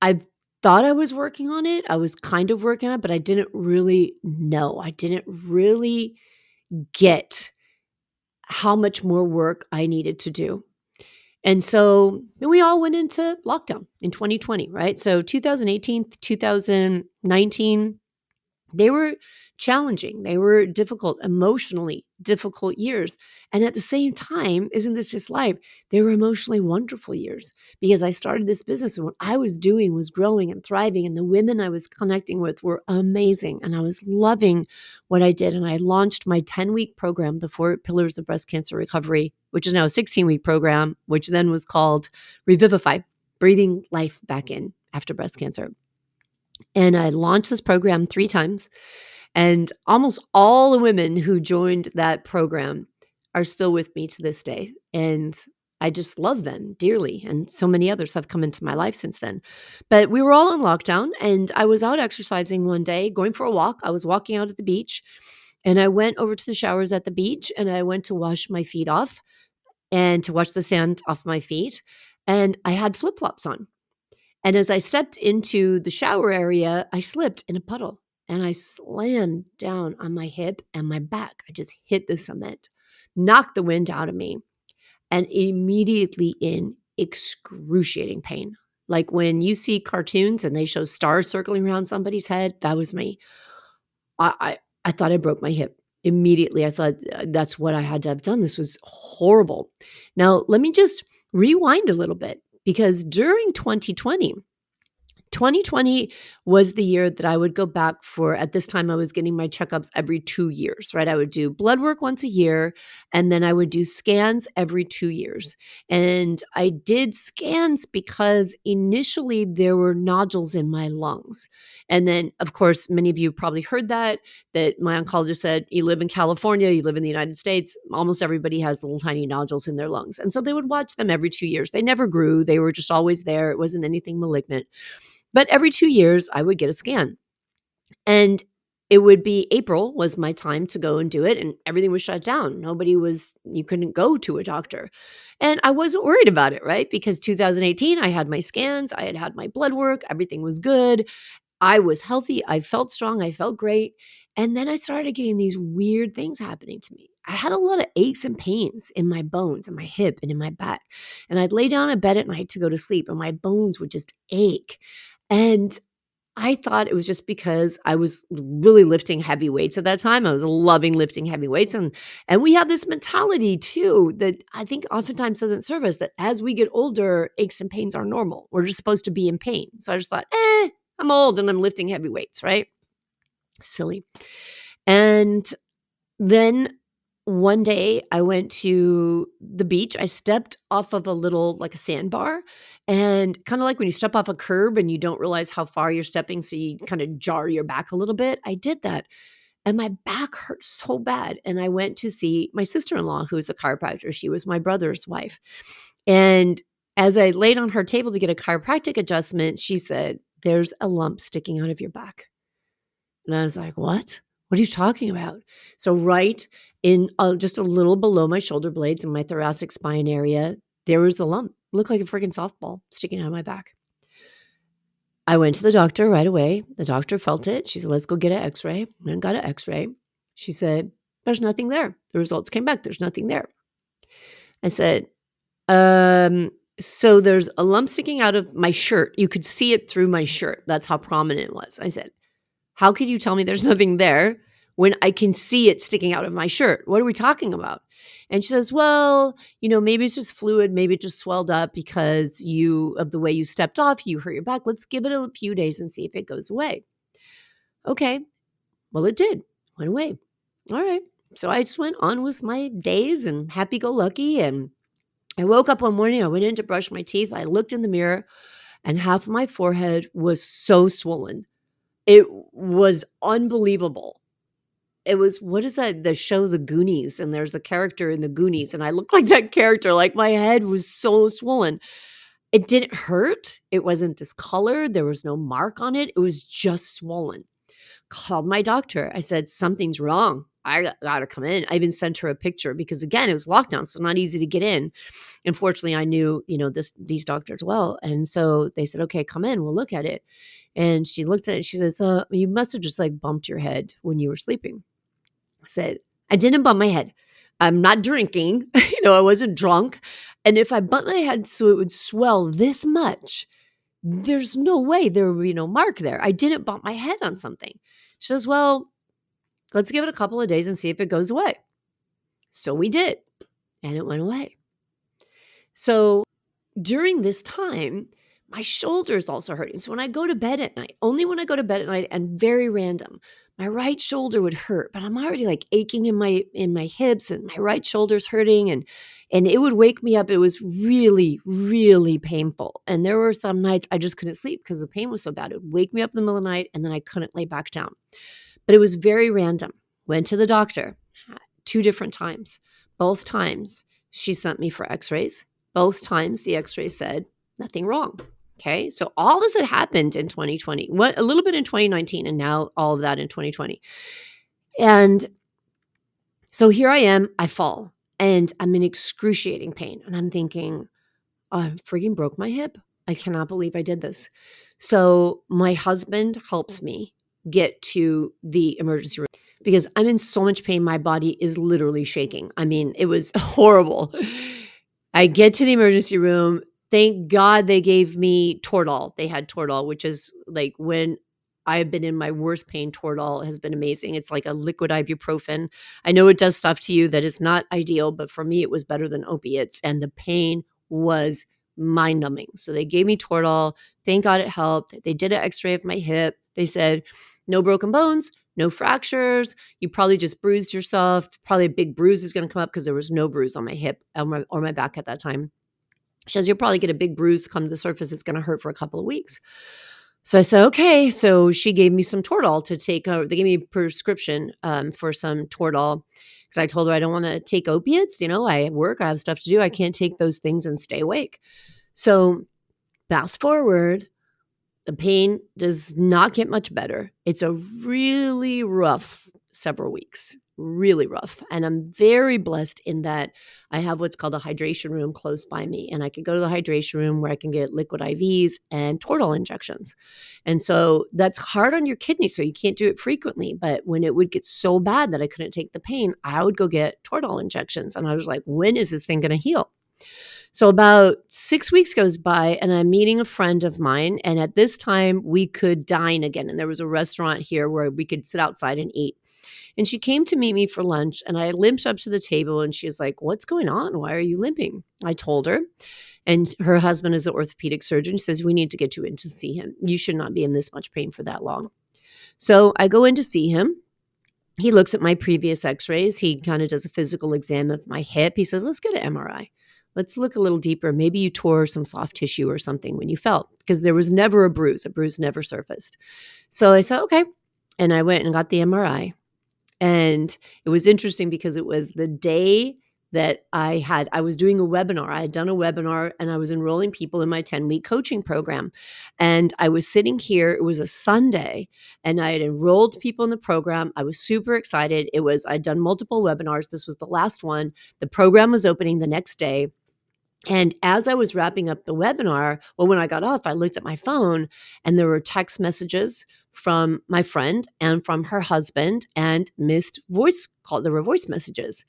I thought I was working on it. I was kind of working on it, but I didn't really know. I didn't really get how much more work I needed to do. And so we all went into lockdown in 2020, right? So 2018, 2019, they were challenging. They were difficult, emotionally difficult years. And at the same time, isn't this just life? They were emotionally wonderful years because I started this business and what I was doing was growing and thriving. And the women I was connecting with were amazing. And I was loving what I did. And I launched my 10 week program, The Four Pillars of Breast Cancer Recovery, which is now a 16 week program, which then was called Revivify, Breathing Life Back In After Breast Cancer. And I launched this program three times. And almost all the women who joined that program are still with me to this day. And I just love them dearly. And so many others have come into my life since then. But we were all on lockdown, and I was out exercising one day, going for a walk. I was walking out at the beach, and I went over to the showers at the beach and I went to wash my feet off and to wash the sand off my feet. And I had flip flops on. And as I stepped into the shower area, I slipped in a puddle and I slammed down on my hip and my back. I just hit the cement, knocked the wind out of me, and immediately in excruciating pain, Like when you see cartoons and they show stars circling around somebody's head, that was me. I, I, I thought I broke my hip immediately. I thought uh, that's what I had to have done. This was horrible. Now, let me just rewind a little bit because during 2020, 2020 was the year that I would go back for, at this time, I was getting my checkups every two years, right? I would do blood work once a year, and then I would do scans every two years. And I did scans because initially there were nodules in my lungs. And then, of course, many of you probably heard that, that my oncologist said, You live in California, you live in the United States, almost everybody has little tiny nodules in their lungs. And so they would watch them every two years. They never grew, they were just always there. It wasn't anything malignant. But every two years, I would get a scan. And it would be April was my time to go and do it, and everything was shut down. Nobody was, you couldn't go to a doctor. And I wasn't worried about it, right? Because 2018, I had my scans, I had had my blood work, everything was good. I was healthy, I felt strong, I felt great. And then I started getting these weird things happening to me. I had a lot of aches and pains in my bones, in my hip, and in my back. And I'd lay down in bed at night to go to sleep, and my bones would just ache. And I thought it was just because I was really lifting heavy weights at that time. I was loving lifting heavy weights. And and we have this mentality too that I think oftentimes doesn't serve us that as we get older, aches and pains are normal. We're just supposed to be in pain. So I just thought, eh, I'm old and I'm lifting heavy weights, right? Silly. And then one day I went to the beach. I stepped off of a little, like a sandbar, and kind of like when you step off a curb and you don't realize how far you're stepping, so you kind of jar your back a little bit. I did that. And my back hurt so bad. And I went to see my sister in law, who's a chiropractor. She was my brother's wife. And as I laid on her table to get a chiropractic adjustment, she said, There's a lump sticking out of your back. And I was like, What? What are you talking about? So, right in uh, just a little below my shoulder blades in my thoracic spine area, there was a lump. looked like a freaking softball sticking out of my back. I went to the doctor right away. The doctor felt it. She said, let's go get an x ray. And got an x ray. She said, there's nothing there. The results came back. There's nothing there. I said, um, so there's a lump sticking out of my shirt. You could see it through my shirt. That's how prominent it was. I said, how could you tell me there's (laughs) nothing there when I can see it sticking out of my shirt? What are we talking about? And she says, Well, you know, maybe it's just fluid. Maybe it just swelled up because you, of the way you stepped off, you hurt your back. Let's give it a few days and see if it goes away. Okay. Well, it did. Went away. All right. So I just went on with my days and happy go lucky. And I woke up one morning. I went in to brush my teeth. I looked in the mirror and half of my forehead was so swollen. It was unbelievable. It was what is that the show the goonies and there's a character in the goonies and i look like that character like my head was so swollen. It didn't hurt it wasn't discolored there was no mark on it it was just swollen. Called my doctor i said something's wrong i gotta come in. I even sent her a picture because again it was lockdown so not easy to get in. Unfortunately i knew you know this these doctors well and so they said okay come in we'll look at it and she looked at it she says uh, you must have just like bumped your head when you were sleeping I said, I didn't bump my head. I'm not drinking. (laughs) you know, I wasn't drunk. And if I bumped my head so it would swell this much, there's no way there would be no mark there. I didn't bump my head on something. She says, Well, let's give it a couple of days and see if it goes away. So we did, and it went away. So during this time, my shoulders also hurting. So when I go to bed at night, only when I go to bed at night and very random, my right shoulder would hurt, but I'm already like aching in my in my hips and my right shoulder's hurting and and it would wake me up. It was really, really painful. And there were some nights I just couldn't sleep because the pain was so bad. It would wake me up in the middle of the night and then I couldn't lay back down. But it was very random. Went to the doctor two different times. Both times she sent me for x-rays. Both times the x-ray said nothing wrong. Okay. So all this had happened in 2020, what a little bit in 2019, and now all of that in 2020. And so here I am, I fall and I'm in excruciating pain. And I'm thinking, I freaking broke my hip. I cannot believe I did this. So my husband helps me get to the emergency room because I'm in so much pain. My body is literally shaking. I mean, it was (laughs) horrible. I get to the emergency room thank God they gave me Toradol. They had Toradol, which is like when I've been in my worst pain, Toradol has been amazing. It's like a liquid ibuprofen. I know it does stuff to you that is not ideal, but for me, it was better than opiates. And the pain was mind numbing. So they gave me Toradol. Thank God it helped. They did an x ray of my hip. They said, no broken bones, no fractures. You probably just bruised yourself. Probably a big bruise is going to come up because there was no bruise on my hip or my, or my back at that time. She says, You'll probably get a big bruise come to the surface. It's going to hurt for a couple of weeks. So I said, okay. So she gave me some Toradol to take. Uh, they gave me a prescription um, for some Toradol because I told her I don't want to take opiates. You know, I work, I have stuff to do. I can't take those things and stay awake. So fast forward, the pain does not get much better. It's a really rough several weeks really rough. And I'm very blessed in that I have what's called a hydration room close by me. And I can go to the hydration room where I can get liquid IVs and Toradol injections. And so that's hard on your kidney. So you can't do it frequently. But when it would get so bad that I couldn't take the pain, I would go get Toradol injections. And I was like, when is this thing going to heal? So about six weeks goes by, and I'm meeting a friend of mine. And at this time, we could dine again. And there was a restaurant here where we could sit outside and eat. And she came to meet me for lunch and I limped up to the table and she was like, What's going on? Why are you limping? I told her. And her husband is an orthopedic surgeon. Says, We need to get you in to see him. You should not be in this much pain for that long. So I go in to see him. He looks at my previous x rays. He kind of does a physical exam of my hip. He says, Let's get an MRI. Let's look a little deeper. Maybe you tore some soft tissue or something when you fell because there was never a bruise. A bruise never surfaced. So I said, Okay. And I went and got the MRI. And it was interesting because it was the day that I had, I was doing a webinar. I had done a webinar and I was enrolling people in my 10 week coaching program. And I was sitting here, it was a Sunday, and I had enrolled people in the program. I was super excited. It was, I'd done multiple webinars. This was the last one. The program was opening the next day. And as I was wrapping up the webinar, well, when I got off, I looked at my phone and there were text messages from my friend and from her husband and missed voice call. There were voice messages.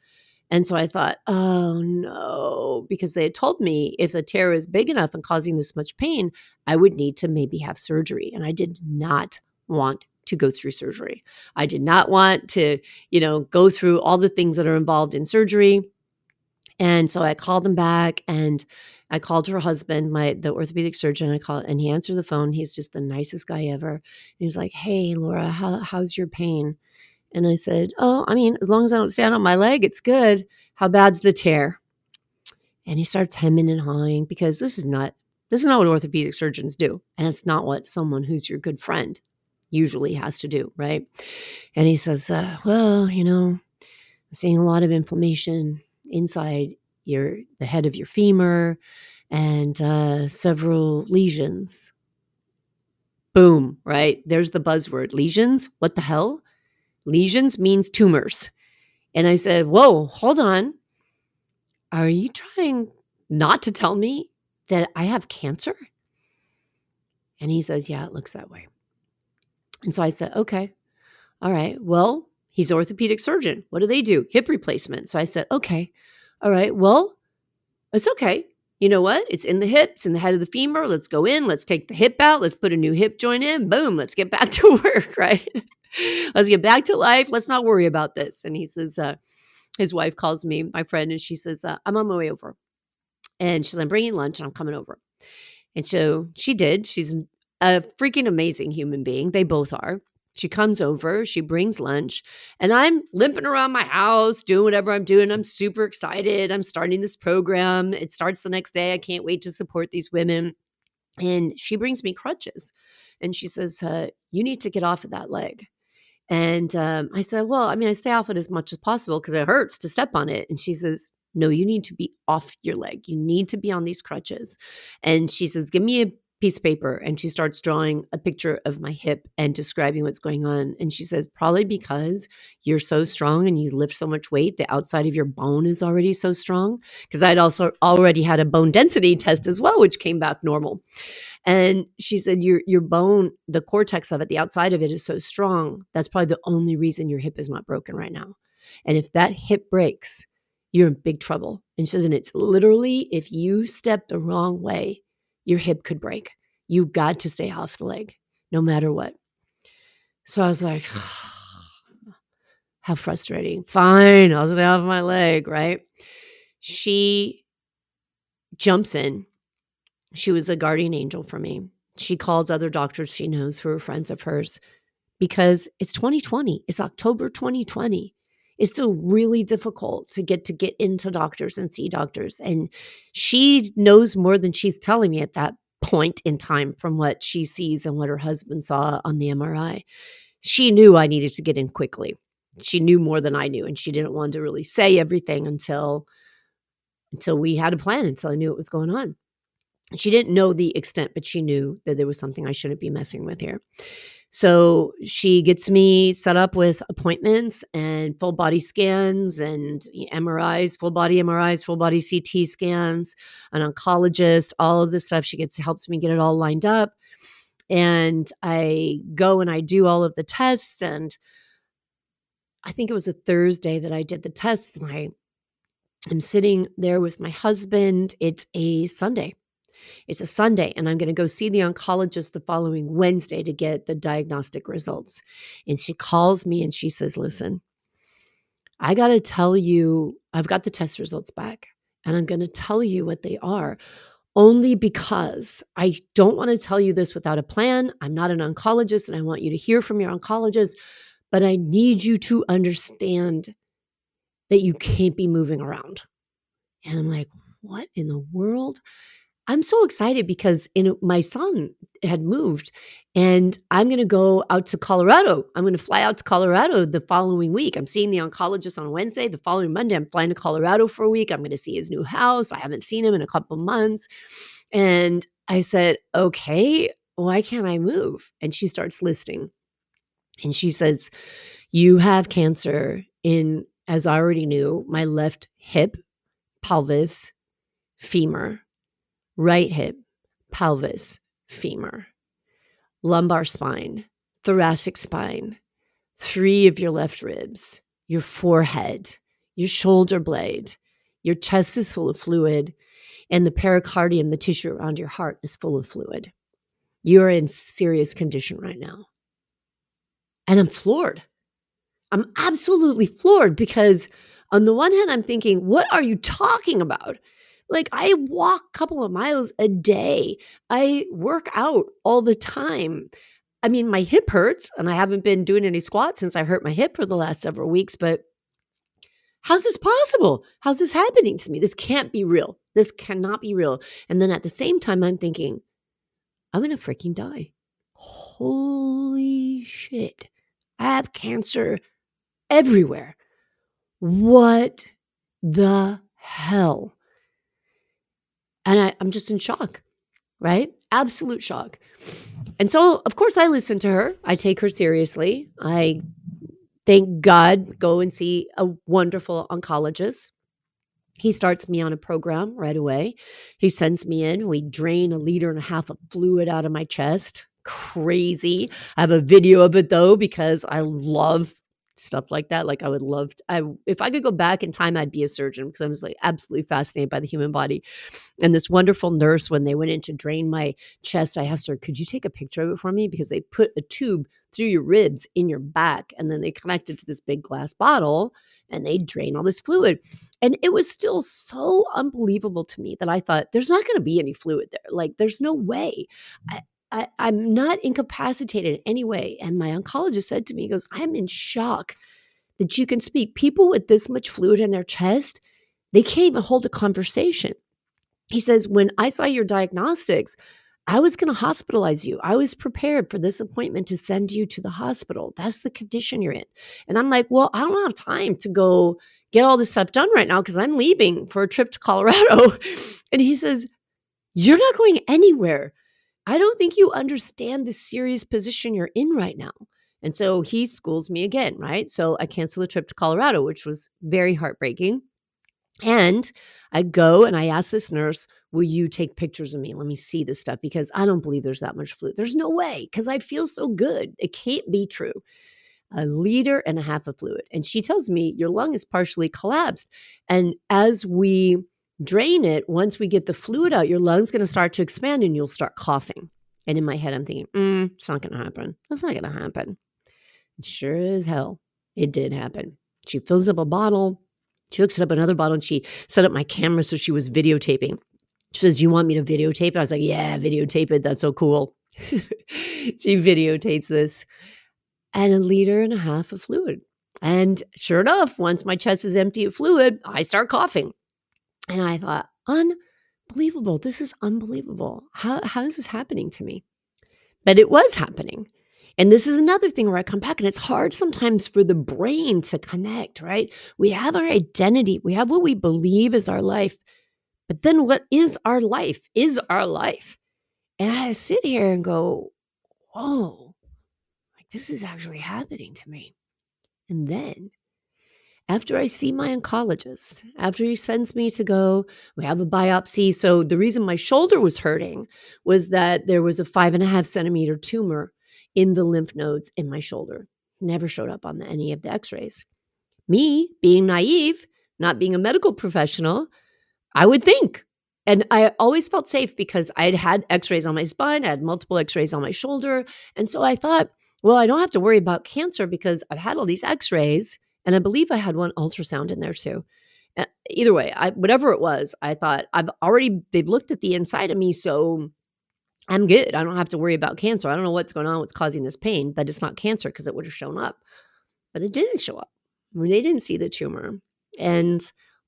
And so I thought, oh no, because they had told me if the tear is big enough and causing this much pain, I would need to maybe have surgery. And I did not want to go through surgery. I did not want to, you know, go through all the things that are involved in surgery. And so I called him back and I called her husband, my the orthopedic surgeon. I called and he answered the phone. He's just the nicest guy ever. And he's like, "Hey, Laura, how, how's your pain?" And I said, "Oh, I mean, as long as I don't stand on my leg, it's good. How bad's the tear?" And he starts hemming and hawing because this is not this is not what orthopedic surgeons do, and it's not what someone who's your good friend usually has to do, right? And he says, uh, "Well, you know, I'm seeing a lot of inflammation inside your the head of your femur and uh, several lesions. Boom, right? There's the buzzword lesions. What the hell? Lesions means tumors. And I said, Whoa, hold on. Are you trying not to tell me that I have cancer? And he says, Yeah, it looks that way. And so I said, Okay, all right. Well, he's orthopedic surgeon. What do they do? Hip replacement. So I said, Okay, all right, well, it's okay. You know what? It's in the hip, it's in the head of the femur. Let's go in, let's take the hip out, let's put a new hip joint in. Boom, let's get back (laughs) to work, right? let's get back to life. Let's not worry about this. And he says, uh, his wife calls me, my friend, and she says, uh, I'm on my way over. And she's, I'm bringing lunch and I'm coming over. And so she did. She's a freaking amazing human being. They both are. She comes over, she brings lunch, and I'm limping around my house, doing whatever I'm doing. I'm super excited. I'm starting this program. It starts the next day. I can't wait to support these women. And she brings me crutches and she says, uh, You need to get off of that leg. And um, I said, Well, I mean, I stay off it as much as possible because it hurts to step on it. And she says, No, you need to be off your leg. You need to be on these crutches. And she says, Give me a piece of paper and she starts drawing a picture of my hip and describing what's going on. And she says, probably because you're so strong and you lift so much weight, the outside of your bone is already so strong. Because I'd also already had a bone density test as well, which came back normal. And she said, Your your bone, the cortex of it, the outside of it is so strong. That's probably the only reason your hip is not broken right now. And if that hip breaks, you're in big trouble. And she says, and it's literally if you step the wrong way, your hip could break. You got to stay off the leg no matter what. So I was like, (sighs) how frustrating. Fine, I'll stay off my leg, right? She jumps in. She was a guardian angel for me. She calls other doctors she knows who are friends of hers because it's 2020. It's October 2020. It's still really difficult to get to get into doctors and see doctors. And she knows more than she's telling me at that point in time from what she sees and what her husband saw on the MRI. She knew I needed to get in quickly. She knew more than I knew, and she didn't want to really say everything until until we had a plan, until I knew what was going on. She didn't know the extent, but she knew that there was something I shouldn't be messing with here. So she gets me set up with appointments and full body scans and MRIs, full body MRIs, full body CT scans, an oncologist, all of this stuff. She gets helps me get it all lined up. And I go and I do all of the tests. And I think it was a Thursday that I did the tests. And I am sitting there with my husband. It's a Sunday. It's a Sunday, and I'm going to go see the oncologist the following Wednesday to get the diagnostic results. And she calls me and she says, Listen, I got to tell you, I've got the test results back, and I'm going to tell you what they are only because I don't want to tell you this without a plan. I'm not an oncologist, and I want you to hear from your oncologist, but I need you to understand that you can't be moving around. And I'm like, what in the world? I'm so excited because in my son had moved and I'm going to go out to Colorado. I'm going to fly out to Colorado the following week. I'm seeing the oncologist on Wednesday. The following Monday, I'm flying to Colorado for a week. I'm going to see his new house. I haven't seen him in a couple months. And I said, okay, why can't I move? And she starts listing. And she says, You have cancer in, as I already knew, my left hip, pelvis, femur right hip, pelvis, femur, lumbar spine, thoracic spine, three of your left ribs, your forehead, your shoulder blade, your chest is full of fluid, and the pericardium, the tissue around your heart, is full of fluid. You're in serious condition right now. And I'm floored. I'm absolutely floored because, on the one hand, I'm thinking, what are you talking about? Like I walk a couple of miles a day. I work out all the time. I mean, my hip hurts and I haven't been doing any squats since I hurt my hip for the last several weeks, but how's this possible? How's this happening to me? This can't be real. This cannot be real. And then at the same time, I'm thinking, I'm going to freaking die. Holy shit. I have cancer everywhere. What the hell? And I, I'm just in shock, right? Absolute shock. And so, of course, I listen to her. I take her seriously. I, thank God, go and see a wonderful oncologist. He starts me on a program right away. He sends me in. We drain a liter and a half of fluid out of my chest. Crazy. I have a video of it though, because I love stuff like that. Like I would love to, I if I could go back in time, I'd be a surgeon because I was like absolutely fascinated by the human body. And this wonderful nurse, when they went in to drain my chest, I asked her, "Could you take a picture of it for me?" Because they put a tube through your ribs in your back, and then they connect it to this big glass bottle, and they drain all this fluid. And it was still so unbelievable to me that I thought, "There's not going to be any fluid there. Like, there's no way." I, I, am not incapacitated in any way. And my oncologist said to me, he goes, I'm in shock that you can speak. People with this much fluid in their chest, they can't even hold a conversation. He says, When I saw your diagnostics, I was going to hospitalize you. I was prepared for this appointment to send you to the hospital. That's the condition you're in. And I'm like, Well, I don't have time to go get all this stuff done right now because I'm leaving for a trip to Colorado. (laughs) and he says, You're not going anywhere I don't think you understand the serious position you're in right now. And so he schools me again, right? So I cancel the trip to Colorado, which was very heartbreaking. And I go and I ask this nurse, Will you take pictures of me? Let me see this stuff because I don't believe there's that much fluid. There's no way because I feel so good. It can't be true. a liter and a half of fluid. And she tells me, Your lung is partially collapsed. And as we drain it, once we get the fluid out, your lung's going to start to expand and you'll start coughing. And in my head, I'm thinking, mm, It's not going to happen. That's not going to happen. Sure as hell, it did happen. She fills up a bottle. She hooks it up another bottle and she set up my camera so she was videotaping. She says, You want me to videotape? it? I was like, Yeah, videotape it. That's so cool. (laughs) she videotapes this and a liter and a half of fluid. And sure enough, once my chest is empty of fluid, I start coughing. And I thought, unbelievable. This is unbelievable. How, how is this happening to me? But it was happening. And this is another thing where I come back, and it's hard sometimes for the brain to connect, right? We have our identity, we have what we believe is our life. But then what is our life? Is our life. And I sit here and go, whoa, like this is actually happening to me. And then after I see my oncologist, after he sends me to go, we have a biopsy. So the reason my shoulder was hurting was that there was a five and a half centimeter tumor in the lymph nodes in my shoulder. Never showed up on the, any of the x rays. Me being naive, not being a medical professional, I would think and I always felt safe because I had had x rays on my spine, I had multiple x rays on my shoulder. And so I thought, well, I don't have to worry about cancer because I've had all these x rays. And I believe I had one ultrasound in there too. Eh, either way, I, whatever it was, I thought I've already, they've looked at the inside of me. So I'm good. I don't have to worry about cancer. I don't know what's going on, what's causing this pain, but it's not cancer because it would have shown up. But it didn't show up. I mean, they didn't see the tumor. And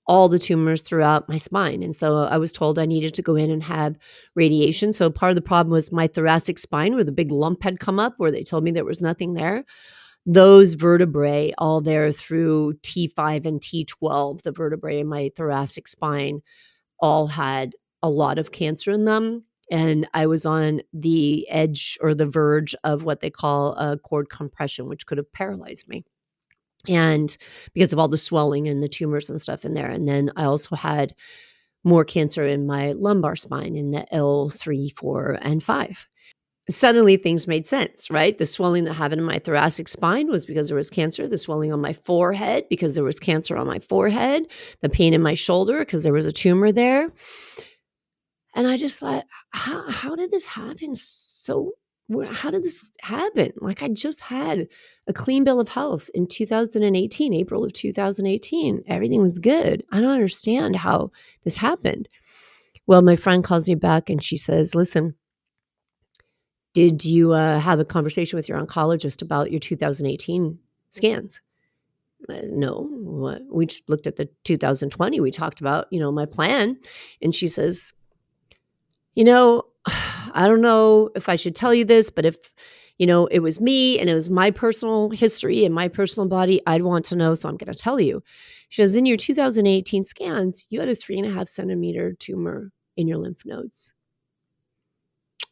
all the tumors throughout my spine. And so uh, I was told I needed to go in and have radiation. So part of the problem was my thoracic spine, where the big lump had come up, where they told me there was nothing there. Those vertebrae, all there through T5 and T12, the vertebrae in my thoracic spine, all had a lot of cancer in them. And I was on the edge or the verge of what they call a cord compression, which could have paralyzed me and because of all the swelling and the tumors and stuff in there. And then I also had more cancer in my lumbar spine in the L3, 4, and 5. Suddenly things made sense, right? The swelling that happened in my thoracic spine was because there was cancer. The swelling on my forehead because there was cancer on my forehead. The pain in my shoulder because there was a tumor there. And I just thought, how, how did this happen so how did this happen? Like I just had a clean bill of health in 2018, April of 2018. Everything was good. I don't understand how this happened. Well, my friend calls me back and she says, "Listen, did you uh, have a conversation with your oncologist about your 2018 scans?" Uh, no, we just looked at the 2020. We talked about, you know, my plan, and she says, "You know, (sighs) I don't know if I should tell you this, but if you know it was me and it was my personal history and my personal body, I'd want to know. So I'm going to tell you. She says, in your 2018 scans, you had a three and a half centimeter tumor in your lymph nodes,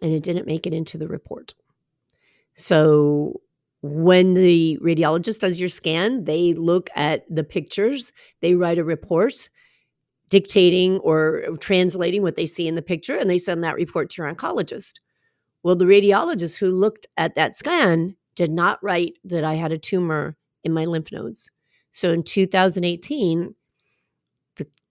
and it didn't make it into the report. So when the radiologist does your scan, they look at the pictures, they write a report dictating or translating what they see in the picture, and they send that report to your oncologist. Well, the radiologist who looked at that scan did not write that I had a tumor in my lymph nodes. So in 2018, the,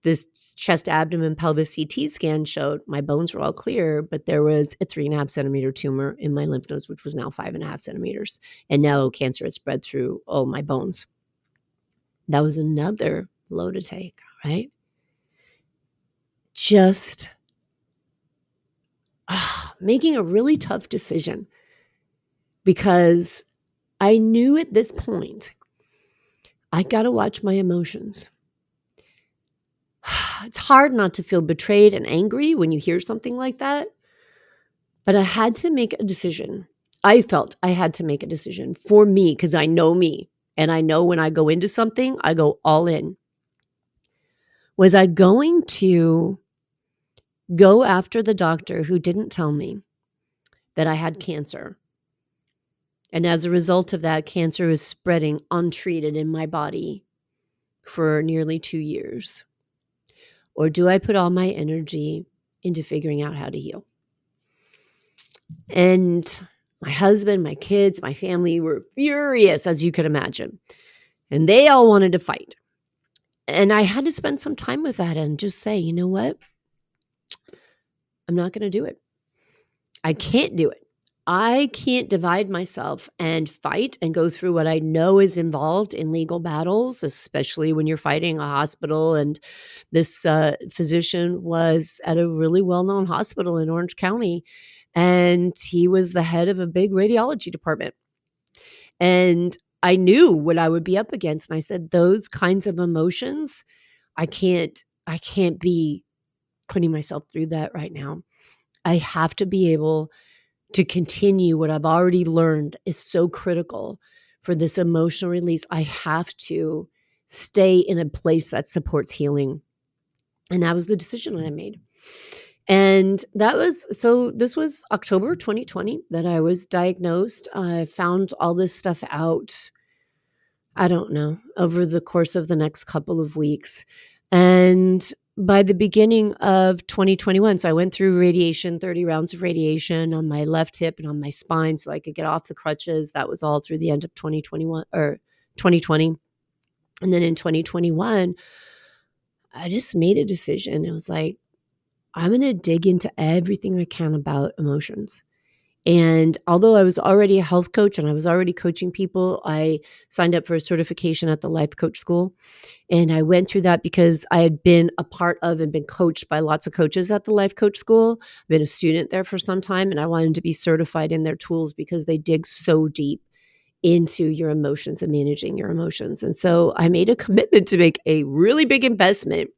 this chest, abdomen, pelvis CT scan showed my bones were all clear, but there was a three and a half centimeter tumor in my lymph nodes, which was now five and a half centimeters. And now cancer had spread through all my bones. That was another blow to take, right? just uh, making a really tough decision because I knew at this point I got to watch my emotions. It's hard not to feel betrayed and angry when you hear something like that, but I had to make a decision. I felt I had to make a decision for me because I know me and I know when I go into something, I go all in. Was I going to go after the doctor who didn't tell me that I had cancer? And as a result of that, cancer is spreading untreated in my body for nearly two years? Or do I put all my energy into figuring out how to heal? And My husband, my kids, my family were furious, as you could imagine. And they all wanted to fight. And I had to spend some time with that and just say, you know what? I'm not going to do it. I can't do it. I can't divide myself and fight and go through what I know is involved in legal battles, especially when you're fighting a hospital. And this uh, physician was at a really well known hospital in Orange County, and he was the head of a big radiology department. And I knew what I would be up against. And I said, those kinds of emotions, I can't, I can't be putting myself through that right now. I have to be able to continue what I've already learned is so critical for this emotional release. I have to stay in a place that supports healing. And that was the decision that I made. And that was so this was October 2020 that I was diagnosed. I found all this stuff out, I don't know, over the course of the next couple of weeks. And by the beginning of 2021, so I went through radiation, 30 rounds of radiation on my left hip and on my spine so I could get off the crutches. That was all through the end of 2021 or 2020. And then in 2021, I just made a decision. It was like, I'm going to dig into everything I can about emotions. And although I was already a health coach and I was already coaching people, I signed up for a certification at the Life Coach School. And I went through that because I had been a part of and been coached by lots of coaches at the Life Coach School. I've been a student there for some time and I wanted to be certified in their tools because they dig so deep into your emotions and managing your emotions. And so I made a (laughs) commitment to make a really big investment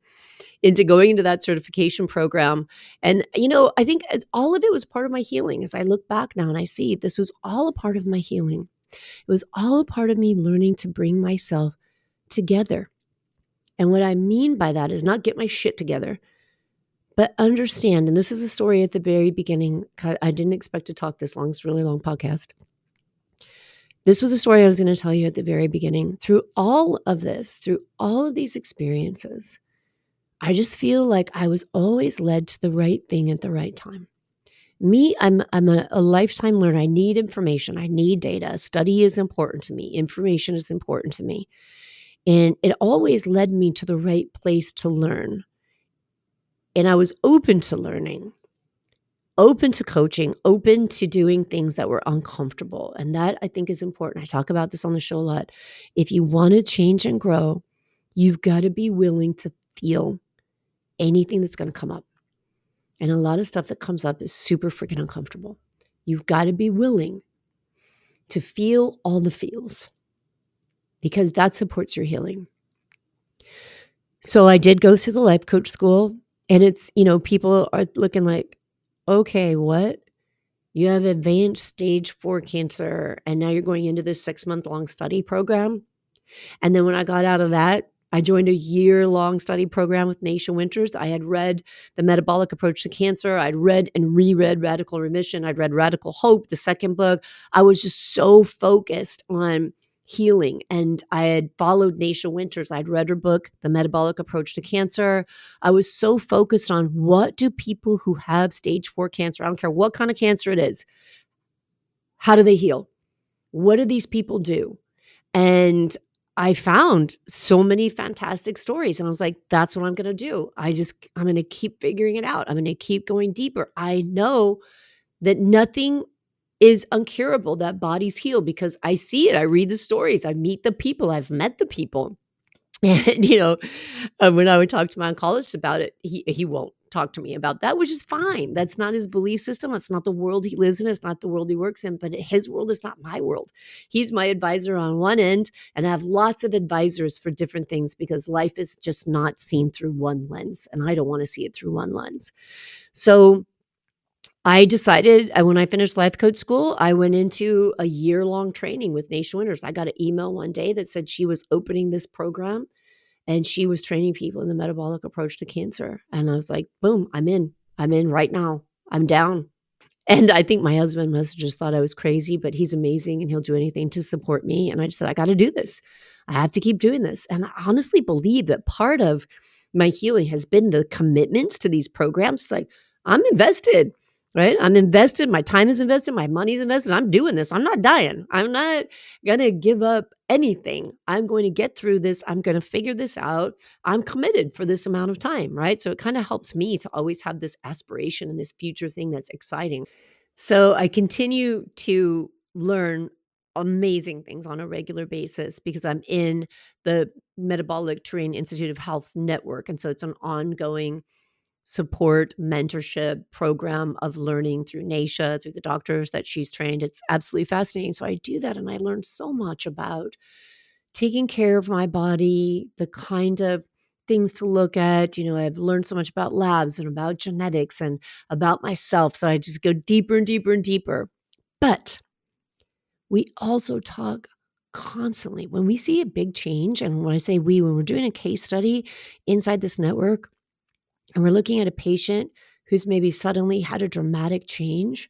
into going into that certification program. And, you know, I think all of it was part of my healing. As I look back now and I see this was all a part of my healing, it was all a part of me learning to bring myself together. And what I mean by that is not get my shit together, but understand. And this is the story at the very beginning. I didn't expect to talk this long. It's a really long podcast. This was the story I was going to tell you at the very beginning. Through all of this, through all of these experiences, I just feel like I was always led to the right thing at the right time. Me, I'm I'm a, a lifetime learner. I need information. I need data. Study is important to me. Information is important to me. And it always led me to the right place to learn. And I was open to learning, open to coaching, open to doing things that were uncomfortable. And that I think is important. I talk about this on the show a lot. If you want to change and grow, you've got to be willing to feel anything that's going to come up. And a lot of stuff that comes up is super freaking uncomfortable. You've got to be willing to feel all the feels because that supports your healing. So I did go through the life coach school, and it's, you know, people are looking like, okay, what? You have advanced stage four cancer, and now you're going into this six month long study program. And then when I got out of that, I joined a year long study program with Nasha Winters. I had read The Metabolic Approach to Cancer. I'd read and reread Radical Remission. I'd read Radical Hope, the second book. I was just so focused on healing. And I had followed Nasha Winters. I'd read her book, The Metabolic Approach to Cancer. I was so focused on what do people who have stage four cancer, I don't care what kind of cancer it is, how do they heal? What do these people do? And I found so many fantastic stories. And I was like, that's what I'm going to do. I just, I'm going to keep figuring it out. I'm going to keep going deeper. I know that nothing is uncurable, that bodies heal because I see it. I read the stories, I meet the people, I've met the people. (laughs) And, you know, uh, when I would talk to my oncologist about it, he, he won't talk to me about that, which is fine. That's not his belief system. That's not the world he lives in. It's not the world he works in, but his world is not my world. He's my advisor on one end, and I have lots of advisors for different things because life is just not seen through one lens, and I don't want to see it through one lens. So, I decided uh, when I finished life coach school, I went into a year long training with Nasha Winters. I got an email one day that said she was opening this program and she was training people in the metabolic approach to cancer. And I was like, boom, I'm in. I'm in right now. I'm down. And I think my husband must have just thought I was crazy, but he's amazing and he'll do anything to support me. And I just said, I got to do this. I have to keep doing this. And I honestly believe that part of my healing has been the commitments to these programs. Like, I'm invested. Right? I'm invested. My time is invested. My money is invested. I'm doing this. I'm not dying. I'm not going to give up anything. I'm going to get through this. I'm going to figure this out. I'm committed for this amount of time, right? So it kind of helps me to always have this aspiration and this future thing that's exciting. So I continue to learn amazing things on a regular basis because I'm in the Metabolic Terrain Institute of Health network. And so it's an ongoing support mentorship program of learning through Nasha, through the doctors that she's trained. It's absolutely fascinating. So I do that and I learn so much about taking care of my body, the kind of things to look at. You know, I've learned so much about labs and about genetics and about myself. So I just go deeper and deeper and deeper. But we also talk constantly when we see a big change. And when I say we, when we're doing a case study inside this network, and we're looking at a patient who's maybe suddenly had a dramatic change,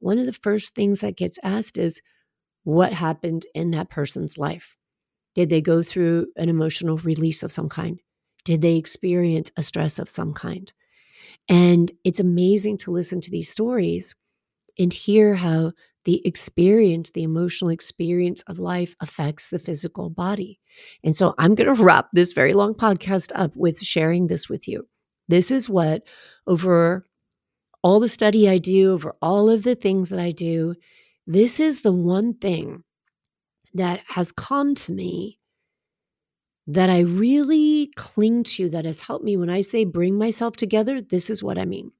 one of the first things that gets asked is what happened in that person's life? Did they go through an emotional release of some kind? Did they experience a stress of some kind? And it's amazing to listen to these stories and hear how the experience, the emotional experience of life affects the physical body. And so I'm going to wrap this very long podcast up with sharing this with you. This is what, over all the study I do, over all of the things that I do, this is the one thing that has come to me that I really cling to that has helped me when I say bring myself together. This is what I mean.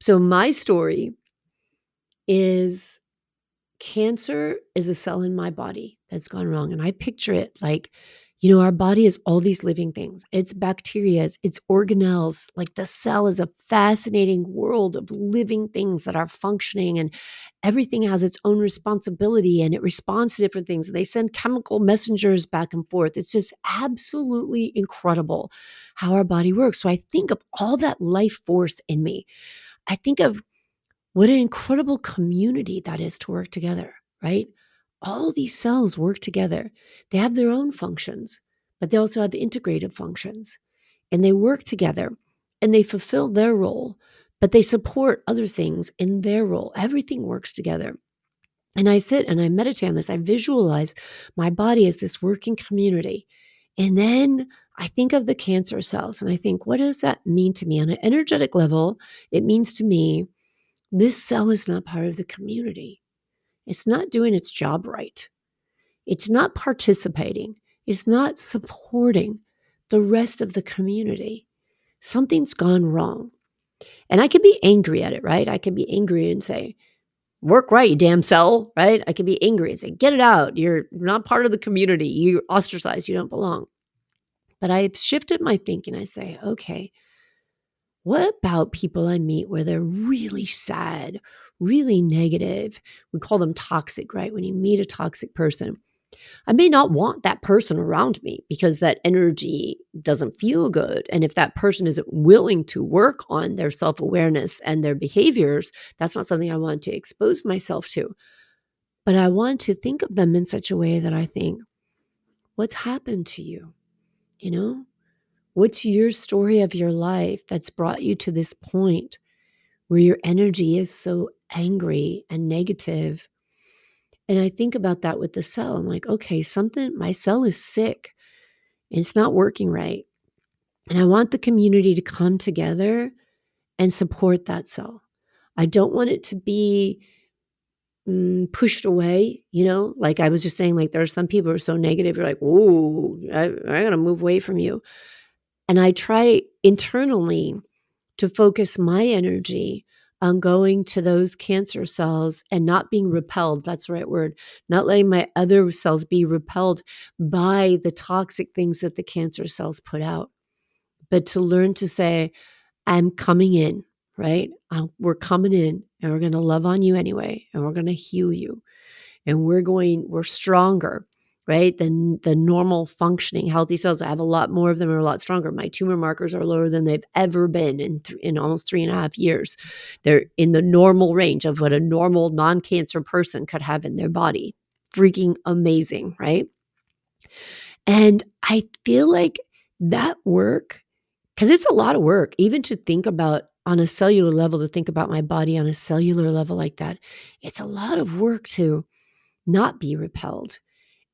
So, my story is cancer is a cell in my body that's gone wrong. And I picture it like you know, our body is all these living things. It's bacteria, it's organelles. Like the cell is a fascinating world of living things that are functioning, and everything has its own responsibility and it responds to different things. They send chemical messengers back and forth. It's just absolutely incredible how our body works. So I think of all that life force in me. I think of what an incredible community that is to work together, right? All these cells work together. They have their own functions, but they also have integrative functions. And they work together and they fulfill their role, but they support other things in their role. Everything works together. And I sit and I meditate on this. I visualize my body as this working community. And then I think of the cancer cells and I think, what does that mean to me? On an energetic level, it means to me this cell is not part of the community. It's not doing its job right. It's not participating. It's not supporting the rest of the community. Something's gone wrong. And I could be angry at it, right? I could be angry and say, work right, you damn cell, right? I could be angry and say, get it out. You're not part of the community. You're ostracized. You don't belong. But I've shifted my thinking. I say, okay, what about people I meet where they're really sad really negative. We call them toxic, right? When you meet a toxic person, I may not want that person around me because that energy doesn't feel good. And if that person isn't willing to work on their self awareness and their behaviors, that's not something I want to expose myself to. But I want to think of them in such a way that I think, what's happened to you? You know, what's your story of your life that's brought you to this point where your energy is so angry and negative. And I think about that with the cell. I'm like, okay, something, my cell is sick and it's not working right. And I want the community to come together and support that cell. I don't want it to be mm, pushed away, you know? Like I was just saying, like there are some people who are so negative, you're like, whoa, I, I gotta move away from you. And I try internally to focus my energy on going to those cancer cells and not being repelled. That's the right word. Not letting my other cells be repelled by the toxic things that the cancer cells put out, but to learn to say, I'm coming in, right? I'm, we're coming in and we're going to love on you anyway, and we're going to heal you. And we're going, we're stronger right? Than the normal functioning healthy cells. I have a lot more of them are a lot stronger. My tumor markers are lower than they've ever been in th- in almost three and a half years. They're in the normal range of what a normal non-cancer person could have in their body. Freaking amazing, right? And I feel like that work, because it's a lot of work, even to think about on a cellular level to think about my body on a cellular level like that. It's a lot of work to not be repelled.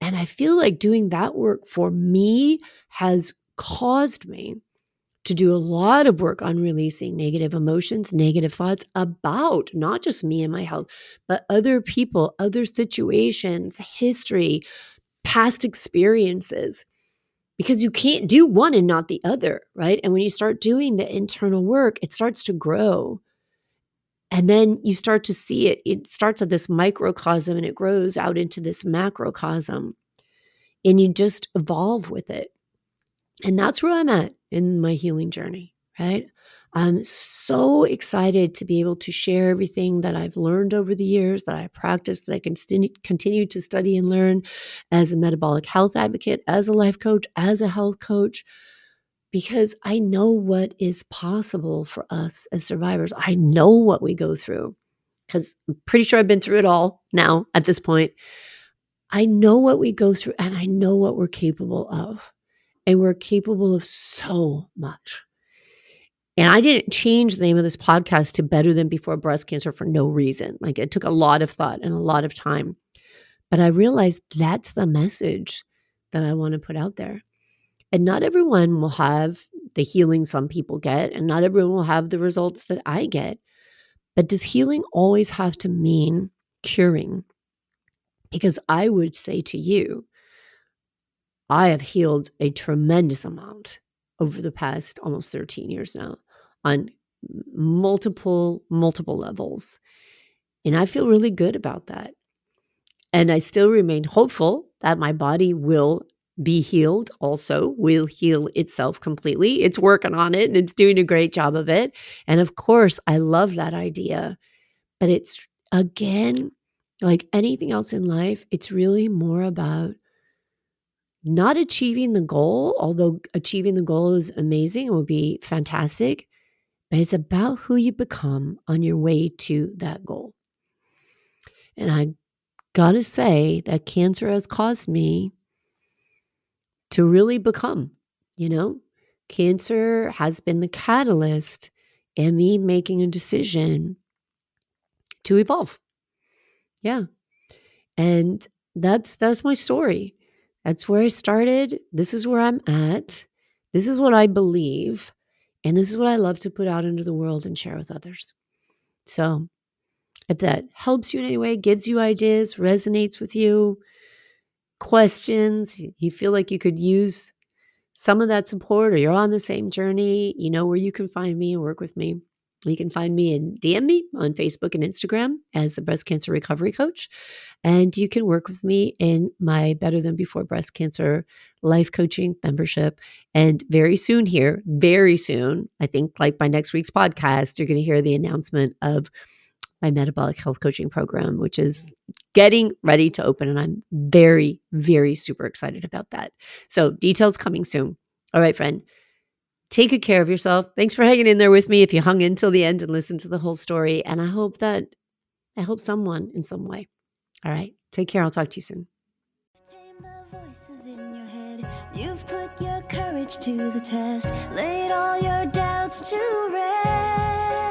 And I feel like doing that work for me has caused me to do a lot of work on releasing negative emotions, negative thoughts about not just me and my health, but other people, other situations, history, past experiences. Because you can't do one and not the other, right? And when you start doing the internal work, it starts to grow. And then you start to see it. It starts at this microcosm and it grows out into this macrocosm. And you just evolve with it. And that's where I'm at in my healing journey, right? I'm so excited to be able to share everything that I've learned over the years, that I practiced, that I can continue to study and learn as a metabolic health advocate, as a life coach, as a health coach, because I know what is possible for us as survivors. I know what we go through because I'm pretty sure I've been through it all now at this point. I know what we go through and I know what we're capable of and we're capable of so much. And I didn't change the name of this podcast to Better Than Before Breast Cancer for no reason. Like it took a lot of thought and a lot of time. But I realized that's the message that I want to put out there. And not everyone will have the healing some people get, and not everyone will have the results that I get. But does healing always have to mean curing? Because I would say to you, I have healed a tremendous amount over the past almost 13 years now on multiple, multiple levels. And I feel really good about that. And I still remain hopeful that my body will be healed also, will heal itself completely. It's working on it and it's doing a great job of it. And of course, I love that idea. But it's again, like anything else in life, it's really more about not achieving the goal, although achieving the goal is amazing and would be fantastic, but it's about who you become on your way to that goal. And I gotta say that cancer has caused me to really become, you know, cancer has been the catalyst in me making a decision to evolve. Yeah. And that's that's my story. That's where I started. This is where I'm at. This is what I believe. And this is what I love to put out into the world and share with others. So, if that helps you in any way, gives you ideas, resonates with you, questions, you feel like you could use some of that support or you're on the same journey, you know where you can find me and work with me. You can find me and DM me on Facebook and Instagram as the Breast Cancer Recovery Coach. And you can work with me in my Better Than Before Breast Cancer Life Coaching membership. And very soon, here, very soon, I think like by next week's podcast, you're going to hear the announcement of my metabolic health coaching program, which is getting ready to open. And I'm very, very super excited about that. So, details coming soon. All right, friend. Take good care of yourself. Thanks for hanging in there with me if you hung in till the end and listened to the whole story. And I hope that I hope someone in some way. All right. Take care. I'll talk to you soon. You've put your courage to the test, laid all your doubts to rest.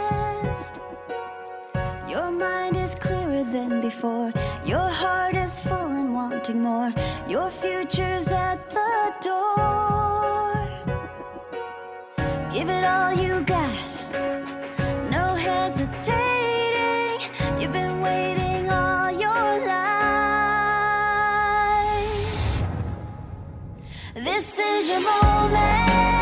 Before, your heart is full and wanting more. Your future's at the door. Give it all you got. No hesitating. You've been waiting all your life. This is your moment.